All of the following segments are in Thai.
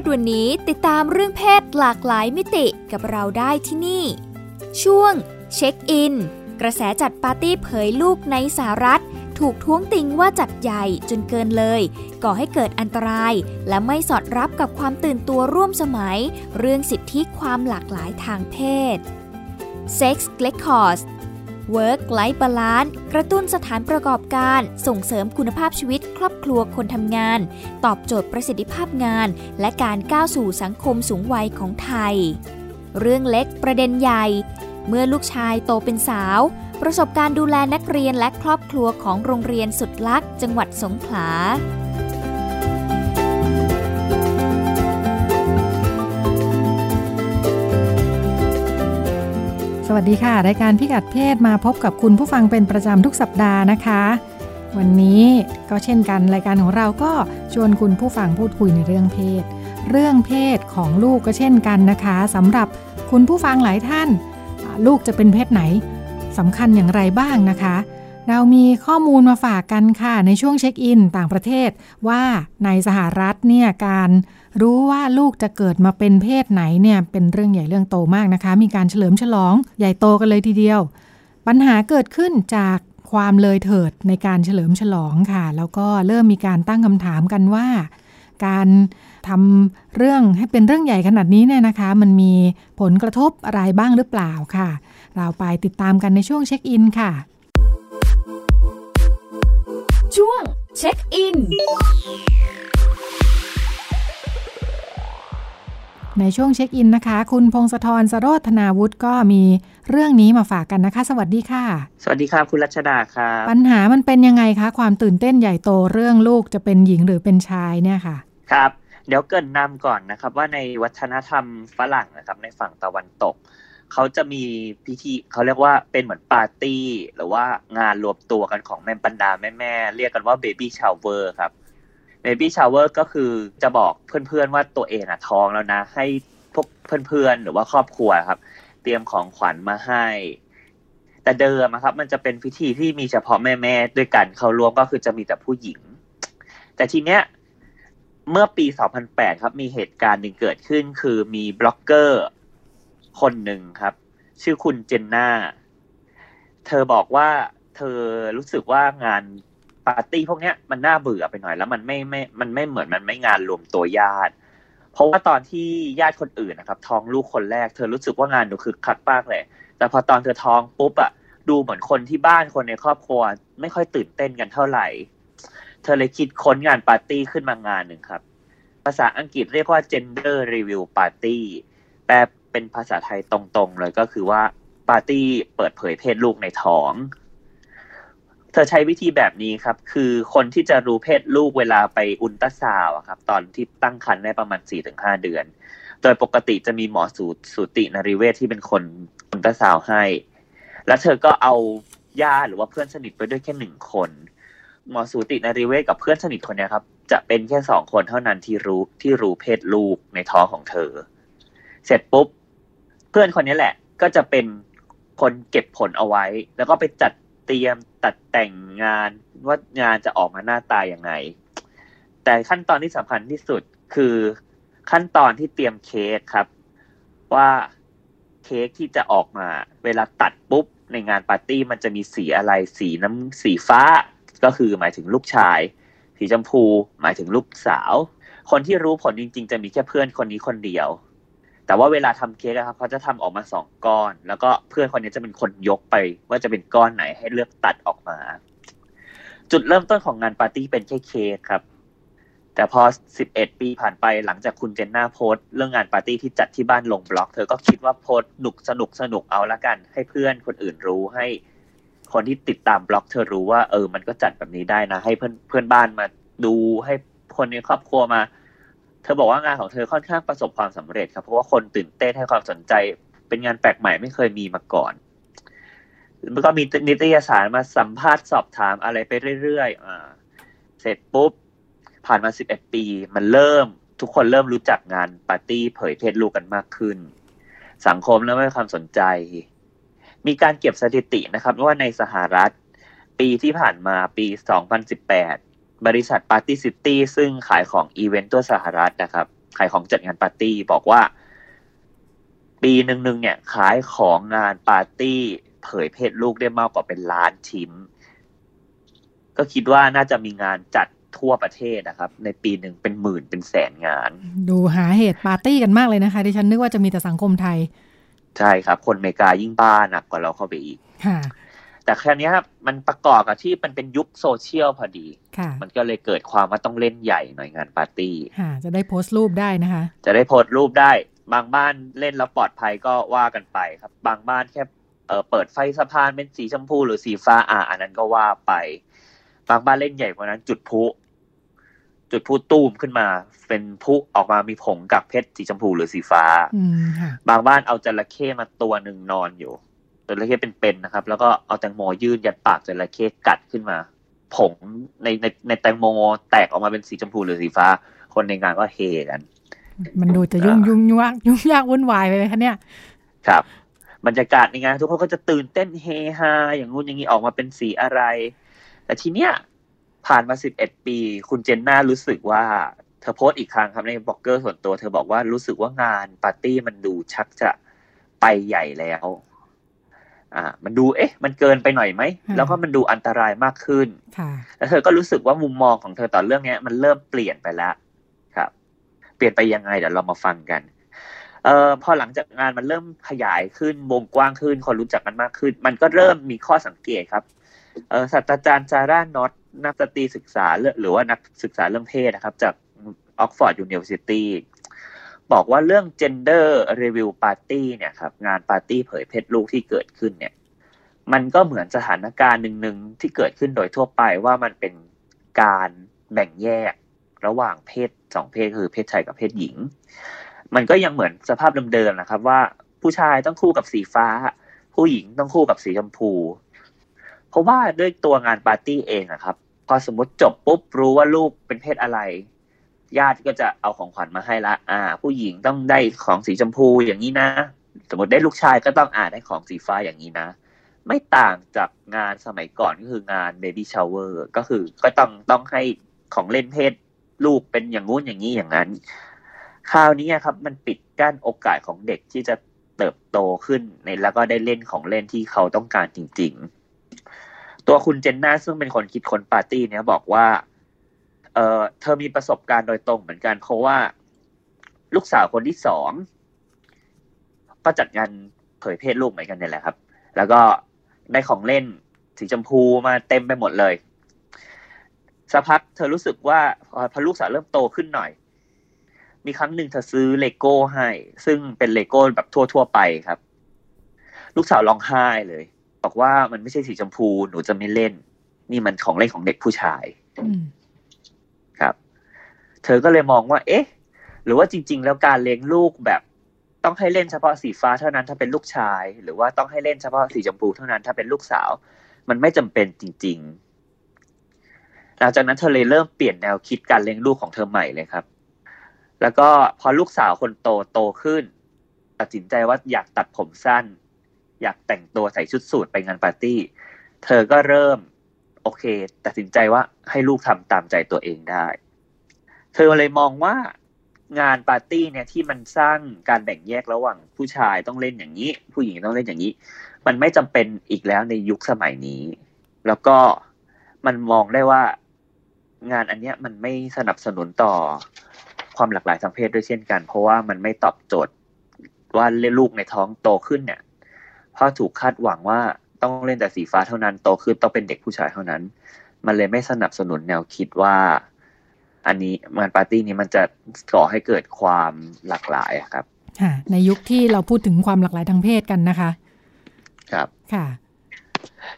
ศวันนี้ติดตามเรื่องเพศหลากหลายมิติกับเราได้ที่นี่ ช่วงเช็คอิน กระแสจัดปาร์ตี้เผยลูกในสหรัฐ ถูกท้วงติงว่าจัดใหญ่จนเกินเลย ก่อให้เกิดอันตราย และไม่สอดรับกับความตื่นตัวร่วมสมัย เรื่องสิทธิความหลากหลายทางเพศ Sex Records Work Life Balance กระตุ้นสถานประกอบการ ส่งเสริมคุณภาพชีวิตครอบครัวคนทำงาน ตอบโจทย์ประสิทธิภาพงาน และการก้าวสู่สังคมสูงวัยของไทย เรื่องเล็กประเด็นใหญ่ เมื่อลูกชายโตเป็นสาว ประสบการณ์ดูแลนักเรียนและครอบครัวของโรงเรียนสุดลักจังหวัดสงขลา สวัสดีค่ะ รายการพิกัดเพศมาพบกับคุณผู้ฟังเป็นประจำทุกสัปดาห์นะคะ วันนี้ก็เช่นกันรายการของเราก็ชวนคุณผู้ฟังพูดคุยในเรื่องเพศ เรื่องเพศของลูกก็เช่นกันนะคะสำหรับคุณผู้ฟังหลายท่าน ลูกจะเป็นเพศไหนสำคัญอย่างไรบ้างนะคะ เรามีข้อมูลมาฝากกันค่ะ ในช่วงเช็คอินต่างประเทศ ว่าในสหรัฐเนี่ยการรู้ว่าลูกจะเกิดมาเป็นเพศไหนเนี่ยเป็นเรื่องใหญ่เรื่องโตมากนะคะ มีการเฉลิมฉลองใหญ่โตกันเลยทีเดียว ปัญหาเกิดขึ้นจากความเลยเถิดในการเฉลิมฉลองค่ะ แล้วก็เริ่มมีการตั้งคำถามกันว่า การทำเรื่องให้เป็นเรื่องใหญ่ขนาดนี้เนี่ยนะคะ มันมีผลกระทบอะไรบ้างหรือเปล่าค่ะ เราไปติดตามกันในช่วงเช็คอินค่ะ ช่วงเช็คอิน ในช่วงเช็คอินนะคะ คุณพงศธรสโรธนาวุฒิก็มีเรื่องนี้มาฝากกันนะคะ สวัสดีค่ะ สวัสดีครับคุณรัชดาครับปัญหามันเป็นยังไงคะ ความตื่นเต้นใหญ่โตเรื่องลูกจะเป็นหญิงหรือเป็นชายเนี่ยค่ะ ครับ เดี๋ยวเกริ่นนำก่อนนะครับว่าในวัฒนธรรมฝรั่งนะครับในฝั่งตะวันตก เขาจะมีพิธีเขาเรียกว่าเป็นเหมือนปาร์ตี้ หรือว่างานรวมตัวกันของแม่บรรดาแม่แม่เรียกกันว่า baby shower ครับ baby shower ก็คือจะบอกเพื่อนๆว่าตัวเองอะท้องแล้วนะ ให้พวกเพื่อนๆ หรือว่าครอบครัวครับ เตรียมของขวัญมาให้ แต่เดิมครับ มันจะเป็นพิธีที่มีเฉพาะแม่แม่ด้วยกันเขารวมก็คือจะมีแต่ผู้หญิง แต่ทีเนี้ยเมื่อปี 2008 ครับ มีเหตุการณ์หนึ่งเกิดขึ้น คือมีบล็อกเกอร์ คนหนึ่งครับ ชื่อคุณเจนนาเธอบอกว่าเธอรู้สึกว่างานปาร์ตี้พวกเนี้ยมันน่าเบื่อไปหน่อยแล้วมันไม่ไม่ มันไม่เหมือนมันไม่งานรวมตัวญาติ เพราะว่าตอนที่ญาติคนอื่นนะครับ ท้องลูกคนแรก เธอรู้สึกว่างานดูคึกคักมากเลย แต่พอตอนเธอท้องปุ๊บอะดูเหมือนคนที่บ้านคนในครอบครัว ไม่ค่อยตื่นเต้นกันเท่าไหร่ เธอเลยคิดค้นงานปาร์ตี้ขึ้นมางานหนึ่งครับ ภาษาอังกฤษเรียกว่า gender review party แปล เป็นภาษาไทยตรงๆเลยก็คือว่าปาร์ตี้เปิดเผยเพศลูกในท้อง เธอใช้วิธีแบบนี้ครับ คือคนที่จะรู้เพศลูกเวลาไปอุลตราซาวครับ ตอนที่ตั้งครรภ์ได้ประมาณสี่ถึงห้าเดือน โดยปกติจะมีหมอสูสูตินริเวศที่เป็นคนอุลตราซาวให้ แล้วเธอก็เอาญาติหรือว่าเพื่อนสนิทไปด้วยแค่หนึ่งคน หมอสูตินริเวศกับเพื่อนสนิทคนนี้ครับ จะเป็นแค่สองคนเท่านั้นที่รู้ที่รู้เพศลูกในท้องของเธอ เสร็จปุ๊บ เพื่อนคนนี้แหละ ก็จะเป็นคนเก็บผลเอาไว้ แล้วก็ไปจัดเตรียมตัดแต่งงานว่างานจะออกมาหน้าตาอย่างไง แต่ขั้นตอนที่สำคัญที่สุดคือขั้นตอนที่เตรียมเค้กครับ ว่าเค้กที่จะออกมา เวลาตัดปุ๊บในงานปาร์ตี้มันจะมีสีอะไรสีน้ำสีฟ้า ก็คือหมายถึงลูกชาย สีชมพู หมายถึงลูกสาว คนที่รู้ผลจริง ๆ จะมีแค่เพื่อนคนนี้คนเดียว แต่ว่าเวลาทำเค้กนะครับเขาจะทำออกมาสองก้อน แล้วก็เพื่อนคนนี้จะเป็นคนยกไป ว่าจะเป็นก้อนไหนให้เลือกตัดออกมา จุดเริ่มต้นของงานปาร์ตี้เป็นแค่เค้กครับ แต่พอสิบเอ็ดปีผ่านไปหลังจากคุณเจนน่าโพสเรื่องงานปาร์ตี้ที่จัดที่บ้านลงบล็อก เธอก็คิดว่าโพสหนุกสนุกสนุกเอาละกัน ให้เพื่อนคนอื่นรู้ให้ คนที่ติดตามบล็อก เธอรู้ว่าเออ มันก็จัดแบบนี้ได้นะ ให้เพื่อนเพื่อนบ้านมาดูให้คนในครอบครัวมา ธอบอกว่างานของเธอค่อนข้างประสบความสำเร็จครับเพราะว่าคนตื่นเต้นให้ความสนใจ เป็นงานแปลกใหม่ไม่เคยมีมาก่อนมันก็มีนิตยสารมาสัมภาษณ์สอบถามอะไรไปเรื่อยๆอ่าเสร็จปุ๊บ ผ่านมาสิบเอ็ดปี มันเริ่ม ทุกคนเริ่มรู้จักงานปาร์ตี้เผยเพศลูกกันมากขึ้น สังคมเริ่มให้ความสนใจ มีการเก็บสถิตินะครับว่าในสหรัฐ ปีที่ผ่านมาปี2018บ ริษัท Party City ซึ่งขายของอีเวนต์ทั่วสหรัฐนะครับ ขายของจัดงานปาร์ตี้บอกว่า ปีหนึ่งๆเนี่ยขายของงานปาร์ตี้เผยเพศลูกได้มากกว่าเป็นล้านชิ้น ก็คิดว่าน่าจะมีงานจัดทั่วประเทศนะครับ ในปีหนึ่งเป็นหมื่นเป็นแสนงาน ดูหาเหตุปาร์ตี้กันมากเลยนะคะดิฉันนึกว่าจะมีแต่สังคมไทย ใช่ครับ คนอเมริกายิ่งบ้าหนักกว่าเราเข้าไปอีกค่ะ แต่แค่นี้ครับมันประกอบกับที่มันเป็นยุคโซเชียลพอดีค่ะมันก็เลยเกิดความว่าต้องเล่นใหญ่หน่อยงานปาร์ตี้ค่ะจะได้โพสต์รูปได้นะคะ จะได้โพสต์รูปได้ บางบ้านเล่นแล้วปลอดภัยก็ว่ากันไปครับ บางบ้านแค่เออเปิดไฟสะพานเป็นสีชมพูหรือสีฟ้าอ่าอันนั้นก็ว่าไป บางบ้านเล่นใหญ่กว่านั้นจุดพลุจุดพลุตูมขึ้นมา เป็นพลุออกมามีผงกับเพชรสีชมพูหรือสีฟ้าอืมค่ะบางบ้านเอาจระเข้มาตัวหนึ่งนอนอยู่ จระเข้เป็นๆนะครับ แล้วก็เอาแตงโมยื่นยัดปากจระเข้กัดขึ้นมา ผงในในในแตงโมแตกออกมาเป็นสีชมพูหรือสีฟ้า คนในงานก็เฮกัน มันดูจะยุ่งอ่ายุ่งยากยุ่งยากวุ่นวายไปเลยคะเนี่ย ครับบรรยากาศในงานทุกคนก็จะตื่นเต้นเฮฮาอย่างงู้นอย่างนี้ออกมาเป็นสีอะไร แต่ทีเนี้ยผ่านมาสิบเอ็ดปี คุณเจนน่ารู้สึกว่าเธอโพสต์อีกครั้งครับในบล็อกเกอร์ส่วนตัว เธอบอกว่ารู้สึกว่างานปาร์ตี้มันดูชักจะไปใหญ่แล้ว อ่ามันดูเอ๊ะ มันเกินไปหน่อยไหมอืมแล้วก็มันดูอันตรายมากขึ้นค่ะแล้วเธอก็รู้สึกว่ามุมมองของเธอต่อเรื่องเนี้ยมันเริ่มเปลี่ยนไปแล้วครับ เปลี่ยนไปยังไงเดี๋ยวเรามาฟังกันเอ่อพอหลังจากงานมันเริ่มขยายขึ้นวงกว้างขึ้น คนรู้จักกันมากขึ้น มันก็เริ่มมีข้อสังเกตครับเอ่อศาสตราจารย์จาร่านอตนักสตรีศึกษาเรื่องหรือว่านักศึกษาเรื่องเพศนะครับ จาก Oxford University บอกว่าเรื่อง gender review party เนี่ยครับงานปาร์ตี้เผยเพศลูกที่เกิดขึ้นเนี่ย มันก็เหมือนสถานการณ์หนึ่งๆที่เกิดขึ้นโดยทั่วไปว่ามันเป็นการแบ่งแยกระหว่างเพศสองเพศคือเพศชายกับเพศหญิง มันก็ยังเหมือนสภาพเดิมๆนะครับ ว่าผู้ชายต้องคู่กับสีฟ้า ผู้หญิงต้องคู่กับสีชมพู เพราะว่าด้วยตัวงานปาร์ตี้เองอะครับ พอสมมติจบปุ๊บรู้ว่าลูกเป็นเพศอะไร ญาติก็จะเอาของขวัญมาให้ละ อ่า ผู้หญิงต้องได้ของสีชมพูอย่างนี้นะ สมมติได้ลูกชายก็ต้องอ่าได้ของสีฟ้าอย่างนี้นะ ไม่ต่างจากงานสมัยก่อนก็คืองานเบบี้ช o เวอร์ก็คือก็ต้องต้องให้ของเล่นเพศลูกเป็นอย่างงู้นอย่างนี้อย่างนั้น คราวนี้ครับ มันปิดกั้นโอกาสของเด็กที่จะเติบโตขึ้นในแล้วก็ได้เล่นของเล่นที่เขาต้องการจริง ๆ ตัวคุณเจนน่าซึ่งเป็นคนคิดค้นปาร์ตี้เนี้ยบอกว่า เออเธอมีประสบการณ์โดยตรงเหมือนกัน เพราะว่าลูกสาวคนที่สองก็จัดงานเผยเพศลูกเหมือนกันเนี่ยแหละครับ แล้วก็ได้ของเล่นสีชมพูมาเต็มไปหมดเลยสักพักเธอรู้สึกว่าพอลูกสาวเริ่มโตขึ้นหน่อย มีครั้งหนึ่งเธอซื้อเลโก้ให้ ซึ่งเป็นเลโก้แบบทั่วๆไปครับ ลูกสาวร้องไห้เลย บอกว่ามันไม่ใช่สีชมพูหนูจะไม่เล่น นี่มันของเล่นของเด็กผู้ชายอื ธอก็เลยมองว่า เอ๊ะ หรือว่าจริง ๆ แล้วการเลี้ยงลูกแบบต้องให้เล่นเฉพาะสีฟ้าเท่านั้นถ้าเป็นลูกชาย หรือว่าต้องให้เล่นเฉพาะสีชมพูเท่านั้นถ้าเป็นลูกสาว มันไม่จำเป็นจริง ๆ หลังจากนั้นเธอเลยเริ่มเปลี่ยนแนวคิดการเลี้ยงลูกของเธอใหม่เลยครับ แล้วก็พอลูกสาวคนโตโตขึ้น ตัดสินใจว่าอยากตัดผมสั้น อยากแต่งตัวใส่ชุดสูทไปงานปาร์ตี้ เธอก็เริ่ม โอเค ตัดสินใจว่าให้ลูกทำตามใจตัวเองได้ เธอเลยมองว่างานปาร์ตี้เนี่ยที่มันสร้างการแบ่งแยกระหว่างผู้ชายต้องเล่นอย่างนี้ ผู้หญิงต้องเล่นอย่างนี้ มันไม่จำเป็นอีกแล้วในยุคสมัยนี้ แล้วก็มันมองได้ว่างานอันเนี้ยมันไม่สนับสนุนต่อความหลากหลายทางเพศด้วยเช่นกัน เพราะว่ามันไม่ตอบโจทย์ว่าเล่นลูกในท้องโตขึ้นเนี่ยเพราะถูกคาดหวังว่าต้องเล่นแต่สีฟ้าเท่านั้นโตขึ้นต้องเป็นเด็กผู้ชายเท่านั้น มันเลยไม่สนับสนุนแนวคิดว่า อันนี้งานปาร์ตี้นี้มันจะก่อให้เกิดความหลากหลายอะครับค่ะในยุคที่เราพูดถึงความหลากหลายทางเพศกันนะคะ ครับค่ะ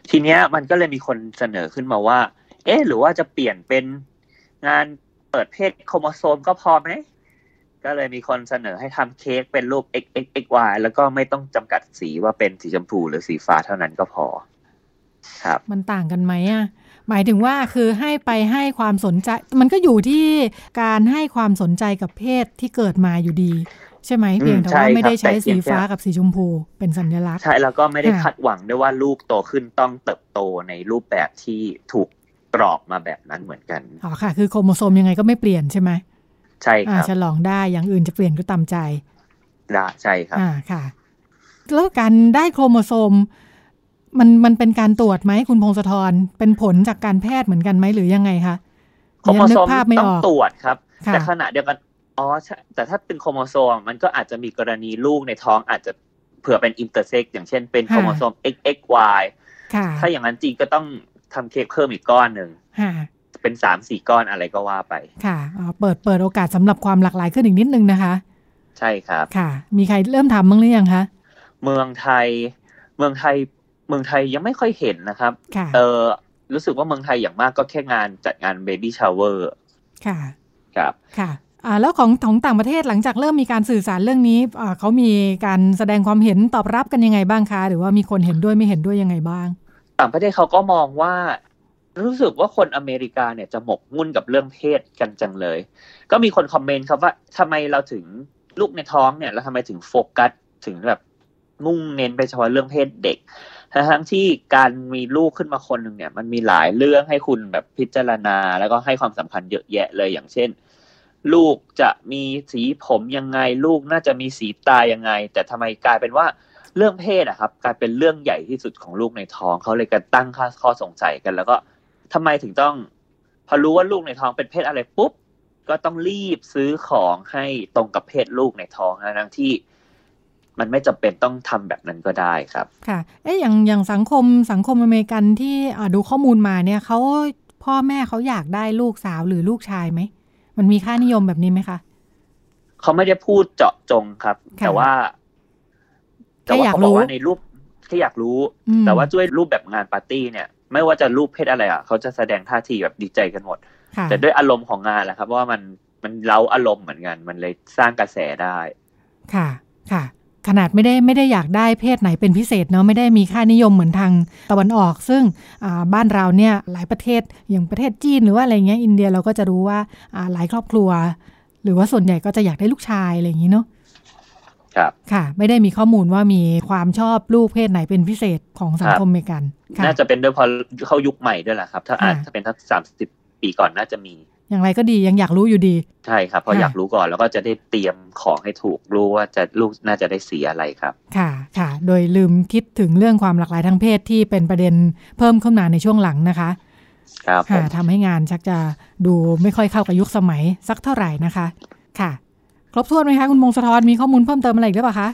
ทีเนี้ยมันก็เลยมีคนเสนอขึ้นมาว่า เอ๊ะหรือว่าจะเปลี่ยนเป็นงานเปิดเพศโครโมโซมก็พอไหมก็เลยมีคนเสนอให้ทำเค้กเป็นรูป x x x y แล้วก็ไม่ต้องจำกัดสีว่าเป็นสีชมพูหรือสีฟ้าเท่านั้นก็พอ ครับ มันต่างกันไหมอะ หมายถึงว่าคือให้ไปให้ความสนใจ มันก็อยู่ที่การให้ความสนใจกับเพศที่เกิดมาอยู่ดี ใช่ไหมอืมเพียงแต่ใช่ว่าครับไม่ได้ใช้แต่เพีสียงแค่ฟ้ากับสีชมพูเป็นสัญลักษณ์ ใช่แล้วก็ไม่ได้ค่ะคาดหวังด้วยว่าลูกโตขึ้นต้องเติบโตในรูปแบบที่ถูกกรอบมาแบบนั้นเหมือนกันอ๋อค่ะ คือโครโมโซมยังไงก็ไม่เปลี่ยนใช่ไหมใช่คอ่ารับฉลองได้อย่างอื่นจะเปลี่ยนก็ตามใจได้ใช่ครับอ่าค่ะ แล้วการได้โครโมโซม มันมันเป็นการตรวจไหมคุณพงศธรเป็นผลจากการแพทย์เหมือนกันไหมหรือยังไงคะโครโมยังนึโซกมภาพไม่ต้อองอกตรวจครับค่ะแต่ขณะเดียวกันอ๋อใช่แต่ถ้าเป็นโครโมโซมมันก็อาจจะมีกรณีลูกในท้องอาจจะเผื่อเป็นอินเตอร์เซ็กอย่างเช่นเป็นโครโมโซม XXY ค่ะถ้าอย่างนั้นจริงก็ต้องทำเค้กเพิ่มอีกก้อนหนึ่งค่ะเป็นสามสี่ก้อนอะไรก็ว่าไป ค่ะอ๋อเปิดเปิดโอกาสสำหรับความหลากหลายขึ้นอีกนิดนึงนะคะ ใช่ครับค่ะ มีใครเริ่มทำบ้างหรือยังคะ เมืองไทย เมืองไทย เมืองไทยยังไม่ค่อยเห็นนะครับค่ะเออรู้สึกว่าเมืองไทยอย่างมากก็แค่งานจัดงาน baby shower ค่ะ ครับค่ะอ่าแล้วของของต่างประเทศหลังจากเริ่มมีการสื่อสารเรื่องนี้อ่าเขามีการแสดงความเห็นตอบรับกันยังไงบ้างคะ หรือว่ามีคนเห็นด้วยไม่เห็นด้วยยังไงบ้าง ต่างประเทศเขาก็มองว่ารู้สึกว่าคนอเมริกาเนี่ยจะหมกมุ่นกับเรื่องเพศกันจังเลย ก็มีคนคอมเมนต์ครับว่าทำไมเราถึงลูกในท้องเนี่ยแล้วทำไมถึงโฟกัสถึงแบบมุ่งเน้นไปเฉพาะเรื่องเพศเด็ก ทั้งๆที่การมีลูกขึ้นมาคนหนึ่งเนี่ย มันมีหลายเรื่องให้คุณแบบพิจารณา แล้วก็ให้ความสำคัญเยอะแยะเลยอย่างเช่น ลูกจะมีสีผมยังไง ลูกน่าจะมีสีตายังไง แต่ทำไมกลายเป็นว่าเรื่องเพศอะครับ กลายเป็นเรื่องใหญ่ที่สุดของลูกในท้องเขาเลยกันตั้งค่าข้อสงสัยกัน แล้วก็ทำไมถึงต้อง พอรู้ว่าลูกในท้องเป็นเพศอะไรปุ๊บก็ต้องรีบซื้อของให้ตรงกับเพศลูกในท้องนะทั้งที่ มันไม่จำเป็นต้องทำแบบนั้นก็ได้ครับ ค่ะ เอ๊ะอย่างอย่างสังคมสังคมอเมริกันที่อ่าดูข้อมูลมาเนี่ยเขาพ่อแม่เขาอยากได้ลูกสาวหรือลูกชายไหม มันมีค่านิยมแบบนี้ไหมคะเขาไม่ได้พูดเจาะจงครับค่ะแต่ว่าแค่แต่ว่าอยากเขาบอกรู้ว่าในรูปแค่อยากรู้อืมแต่ว่าด้วยรูปแบบงานปาร์ตี้เนี่ย ไม่ว่าจะรูปเพศอะไรอะเขาจะแสดงท่าทีแบบดีใจกันหมดค่ะแต่ด้วยอารมณ์ของงานแหละครับว่ามันมันเล้าอารมณ์เหมือนกัน มันเลยสร้างกระแสได้ ค่ะ ค่ะ ขนาดไม่ได้ไม่ได้อยากได้เพศไหนเป็นพิเศษเนาะไม่ได้มีค่านิยมเหมือนทางตะวันออก ซึ่งอ่าบ้านเราเนี่ยหลายประเทศอย่างประเทศจีนหรือว่าอะไรเงี้ยอินเดียเราก็จะรู้ว่าอ่าหลายครอบครัว หรือว่าส่วนใหญ่ก็จะอยากได้ลูกชายอะไรอย่างนี้เนาะครับค่ะ ไม่ได้มีข้อมูลว่ามีความชอบลูกเพศไหนเป็นพิเศษของสังคมอเมริกันค่ะน่าจะเป็นด้วยเพราะเข้ายุคใหม่ด้วยแหละครับ ถ้าอาจค่ะจะเป็นทักสามสิบปีก่อนน่าจะมี อย่างไรก็ดียังอยากรู้อยู่ดี ใช่ครับ เพราะค่ะอยากรู้ก่อนแล้วก็จะได้เตรียมของให้ถูกรู้ว่าจะลูกน่าจะได้สีอะไรครับ ค่ะค่ะ โดยลืมคิดถึงเรื่องความหลากหลายทางเพศที่เป็นประเด็นเพิ่มขึ้นมาในช่วงหลังนะคะครับผค่ะมทำให้งานชักจะดูไม่ค่อยเข้ากับยุคสมัยสักเท่าไหร่นะคะค่ะ ครบถ้วนไหมคะคุณมงสะทอนมีข้อมูลเพิ่มเติมอะไรอีกหรือเปล่าคะ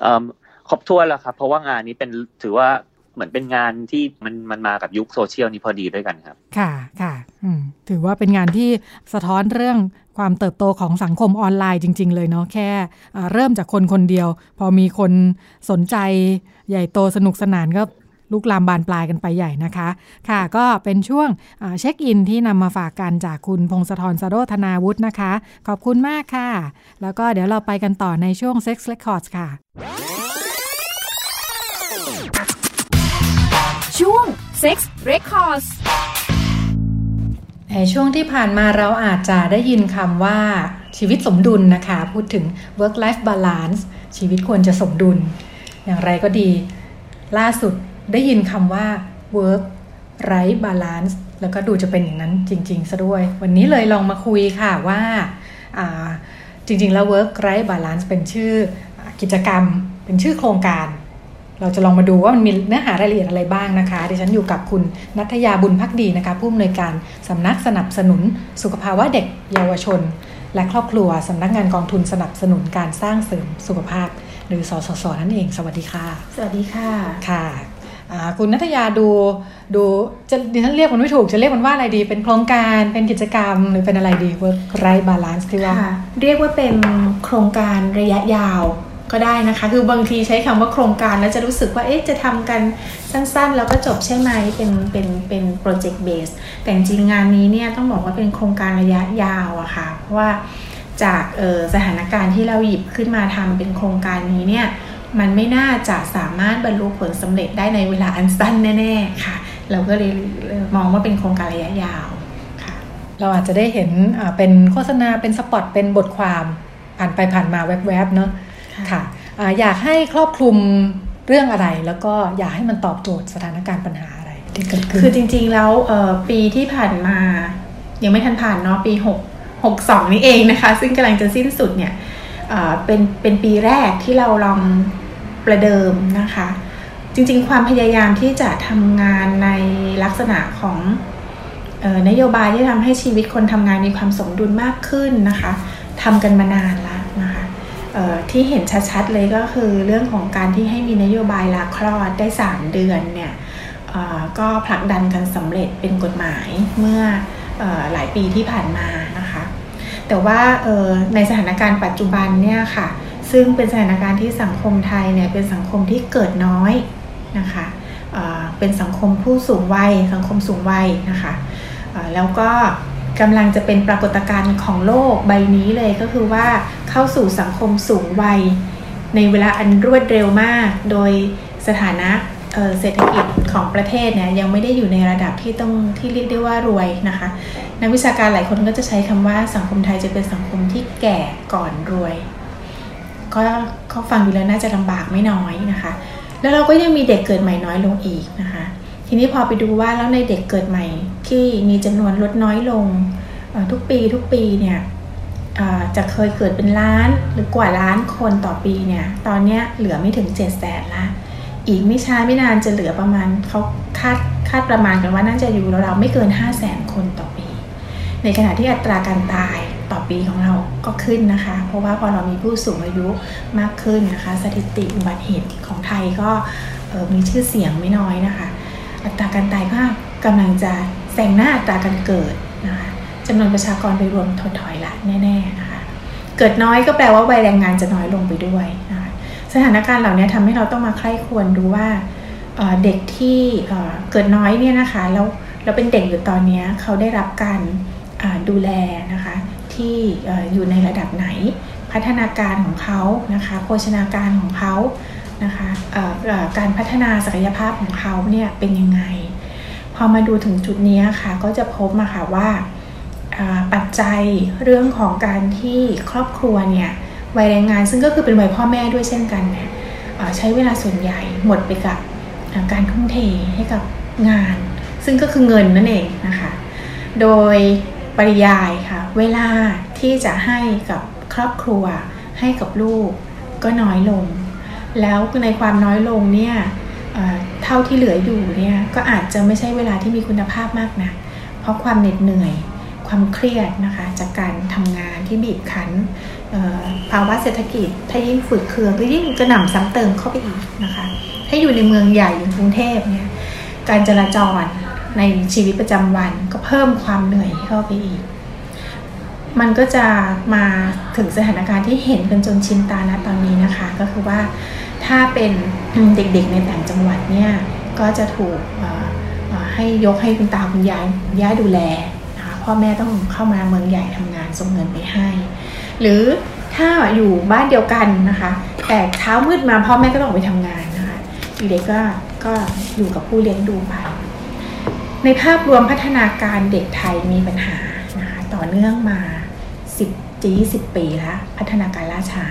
เอิ่มครบถ้วนแล้วครับ เพราะว่างานนี้เป็นถือว่า เหมือนเป็นงานที่มันมันมากับยุคโซเชียลนี้พอดีด้วยกันครับ ค่ะค่ะถือว่าเป็นงานที่สะท้อนเรื่องความเติบโตของสังคมออนไลน์จริง ๆ เลยเนาะแค่เริ่มจากคนคนเดียว พอมีคนสนใจใหญ่โตสนุกสนานก็ลุกลามบานปลายกันไปใหญ่นะคะ ค่ะ ก็เป็นช่วงเช็คอินที่นำมาฝากกันจากคุณพงศธรสโรธนาวุฒินะคะ ขอบคุณมากค่ะ แล้วก็เดี๋ยวเราไปกันต่อในช่วง Sex Records ค่ะช่วง Sex Records ในช่วงที่ผ่านมาเราอาจจะได้ยินคำว่าชีวิตสมดุลนะคะ พูดถึง work life balance ชีวิตควรจะสมดุล อย่างไรก็ดี ล่าสุดได้ยินคำว่า work right balance แล้วก็ดูจะเป็นอย่างนั้นจริงๆซะด้วย วันนี้เลยลองมาคุยค่ะว่าาจริงๆ แล้ว work right balance เป็นชื่ออกิจกรรม เป็นชื่อโครงการ เราจะลองมาดูว่ามันมีเนื้อหารายละเอียดอะไรบ้างนะคะ ดิฉันอยู่กับคุณนัทยาบุญพักดีนะคะผู้อำนวยการสำนักสนับสนุน สุขภาวะเด็กเยาวชน และครอบครัวสำนักงานกองทุนสนับสนุนการสร้างเสริมสุขภาพ หรือสสสนั่นเอง สวัสดีค่ะ สวัสดีค่ะค่ะอ่าคุณนัทยาดูดูจะดิฉันเรียกมันไม่ถูกจะเรียกมันว่าอะไรดี เป็นโครงการเป็นกิจกรรม หรือเป็นอะไรดี work right balance ที่ว่าค่ะเรียกว่าเป็นโครงการระยะยาว ก็ได้นะคะ คือบางทีใช้คำว่าโครงการแล้วจะรู้สึกว่าเอ๊ะจะทำกันสั้นๆ แล้วก็จบใช่ไหมเป็นเป็นเป็นโปรเจกต์เบสแต่จริงงานนี้เนี่ยต้องบอกว่าเป็นโครงการระยะยาวอะค่ะ เพราะว่าจากสถานการณ์ที่เราหยิบขึ้นมาทำเป็นโครงการนี้เนี่ยมันไม่น่าจะสามารถบรรลุผลสำเร็จได้ในเวลาอันสั้นแน่ๆค่ะ เราก็เลยมองว่าเป็นโครงการระยะยาวค่ะ เราอาจจะได้เห็นเป็นโฆษณาเป็นสปอตเป็นบทความผ่านไปผ่านมาแวบๆเนาะ ค่ะอยากให้ครอบคลุมเรื่องอะไร แล้วก็อยากให้มันตอบโจทย์สถานการณ์ปัญหาอะไรที่เกิดขึ้นคือจริงๆแล้วปีที่ผ่านมา ยังไม่ทันผ่านเนาะปี 6 62 นี่เองนะคะ ซึ่งกำลังจะสิ้นสุดเนี่ยเป็นเป็นปีแรกที่เราลองประเดิมนะคะ จริงๆ ความพยายามที่จะทำงานในลักษณะของออนโยบายที่ทำให้ชีวิตคนทำงานมีความสมดุลมากขึ้นนะคะทำกันมานานแล้วนะคะ ที่เห็นชัดๆเลยก็คือเรื่องของการที่ให้มีนโยบายลาคลอดได้ 3 เดือนเนี่ยก็ผลักดันกันสำเร็จเป็นกฎหมายเมื่ออหลายปีที่ผ่านมานะคะ แต่ว่าในสถานการณ์ปัจจุบันเนี่ยค่ะ ซึ่งเป็นสถานการณ์ที่สังคมไทยเนี่ยเป็นสังคมที่เกิดน้อยนะคะเป็นสังคมผู้สูงวัย สังคมสูงวัยนะคะแล้วก็ กำลังจะเป็นปรากฏการณ์ของโลกใบนี้เลยก็คือว่าเข้าสู่สังคมสูงวัย ในเวลาอันรวดเร็วมาก โดยสถานะเศรษฐกิจของประเทศเนี่ยยังไม่ได้อยู่ในระดับที่ต้องที่เรียกได้ว่ารวยนะคะนักวิชาการหลายคนก็จะใช้คำว่าสังคมไทยจะเป็นสังคมที่แก่ก่อนรวย ก็เขาฟังดูแล้วน่าจะลำบากไม่น้อยนะคะ แล้วเราก็ยังมีเด็กเกิดใหม่น้อยลงอีกนะคะ ทีนี้พอไปดูว่าแล้วในเด็กเกิดใหม่ ที่มีจำนวนลดน้อยลงทุกปีทุกปีเนี่ยจะเคยเกิดเป็นล้านหรือกว่าล้านคนต่อปีเนี่ยตอนนี้เหลือไม่ถึง7จ็ดแสนละอีกไม่ช้าไม่นานจะเหลือประมาณเขาคาดคาดประมาณกันว่าน่าจะอยู่เราไม่เกิน 5 0 0แสนคนต่อปี ในขณะที่อัตราการตายต่อปีของเราก็ขึ้นนะคะ เพราะว่าพอเรามีผู้สูงอายุมากขึ้นนะคะ สถิติอุบัติเหตุของไทยก็มีชื่อเสียงไม่น้อยนะคะ อัตราการตายก็กำลังจะแซงหน้าอัตราการเกิดนะคะจำนวนประชากรโดยรวมถดถอยละแน่ๆนะคะเกิดน้อยก็แปลว่าวัยแรงงานจะน้อยลงไปด้วยนะคะสถานการณ์เหล่านี้ทำให้เราต้องมาใคร่ควรดูว่าเด็กที่เกิดน้อยเนี่ยนะคะแล้วเราเป็นเด็กอยู่ตอนนี้เขาได้รับการดูแลนะคะที่อยู่ในระดับไหน พัฒนาการของเขานะคะโภชนาการของเขา นะคะการพัฒนาศักยภาพของเขาเนี่ยเป็นยังไง พอมาดูถึงจุดนี้ค่ะก็จะพบมาค่ะว่าปัจจัยเรื่องของการที่ครอบครัวเนี่ยวัยแรงงานซึ่งก็คือเป็นวัยพ่อแม่ด้วยเช่นกันเนี่ยใช้เวลาส่วนใหญ่หมดไปกับการทุ่มเทให้กับงาน ซึ่งก็คือเงินนั่นเองนะคะ โดยปริยายค่ะ เวลาที่จะให้กับครอบครัวให้กับลูกก็น้อยลง แล้วในความน้อยลงเนี่ยเท่าที่เหลืออยู่เนี่ยก็อาจจะไม่ใช่เวลาที่มีคุณภาพมากนะเพราะความเหน็ดเหนื่อยความเครียดนะคะจากการทำงานที่บีบคั้นภาวะเศรษฐกิจ ถ้ายิ่งฝืดเคืองก็ยิ่งกระหน่ำซ้ำเติมเข้าไปอีกนะคะถ้าอยู่ในเมืองใหญ่อย่างกรุงเทพเนี่ยการจราจรในชีวิตประจำวันก็เพิ่มความเหนื่อยเข้าไปอีก มันก็จะมาถึงสถานการณ์ที่เห็นกันจนชินตานะตอนนี้นะคะ ก็คือว่าถ้าเป็นเด็กๆในต่างจังหวัดเนี่ยก็จะถูกให้ยกให้คุณตาคุณยายย่าดูแลนะคะพ่อแม่ต้องเข้ามาเมืองใหญ่ทำงานส่งเงินไปให้ หรือถ้าอยู่บ้านเดียวกันนะคะ แต่เช้ามืดมาพ่อแม่ก็ต้องไปทำงานนะคะเด็กก็ก็อยู่กับผู้เลี้ยงดูไปในภาพรวมพัฒนาการเด็กไทยมีปัญหานะคะต่อเนื่องมา 10 20 ปีแล้วพัฒนาการล่าช้า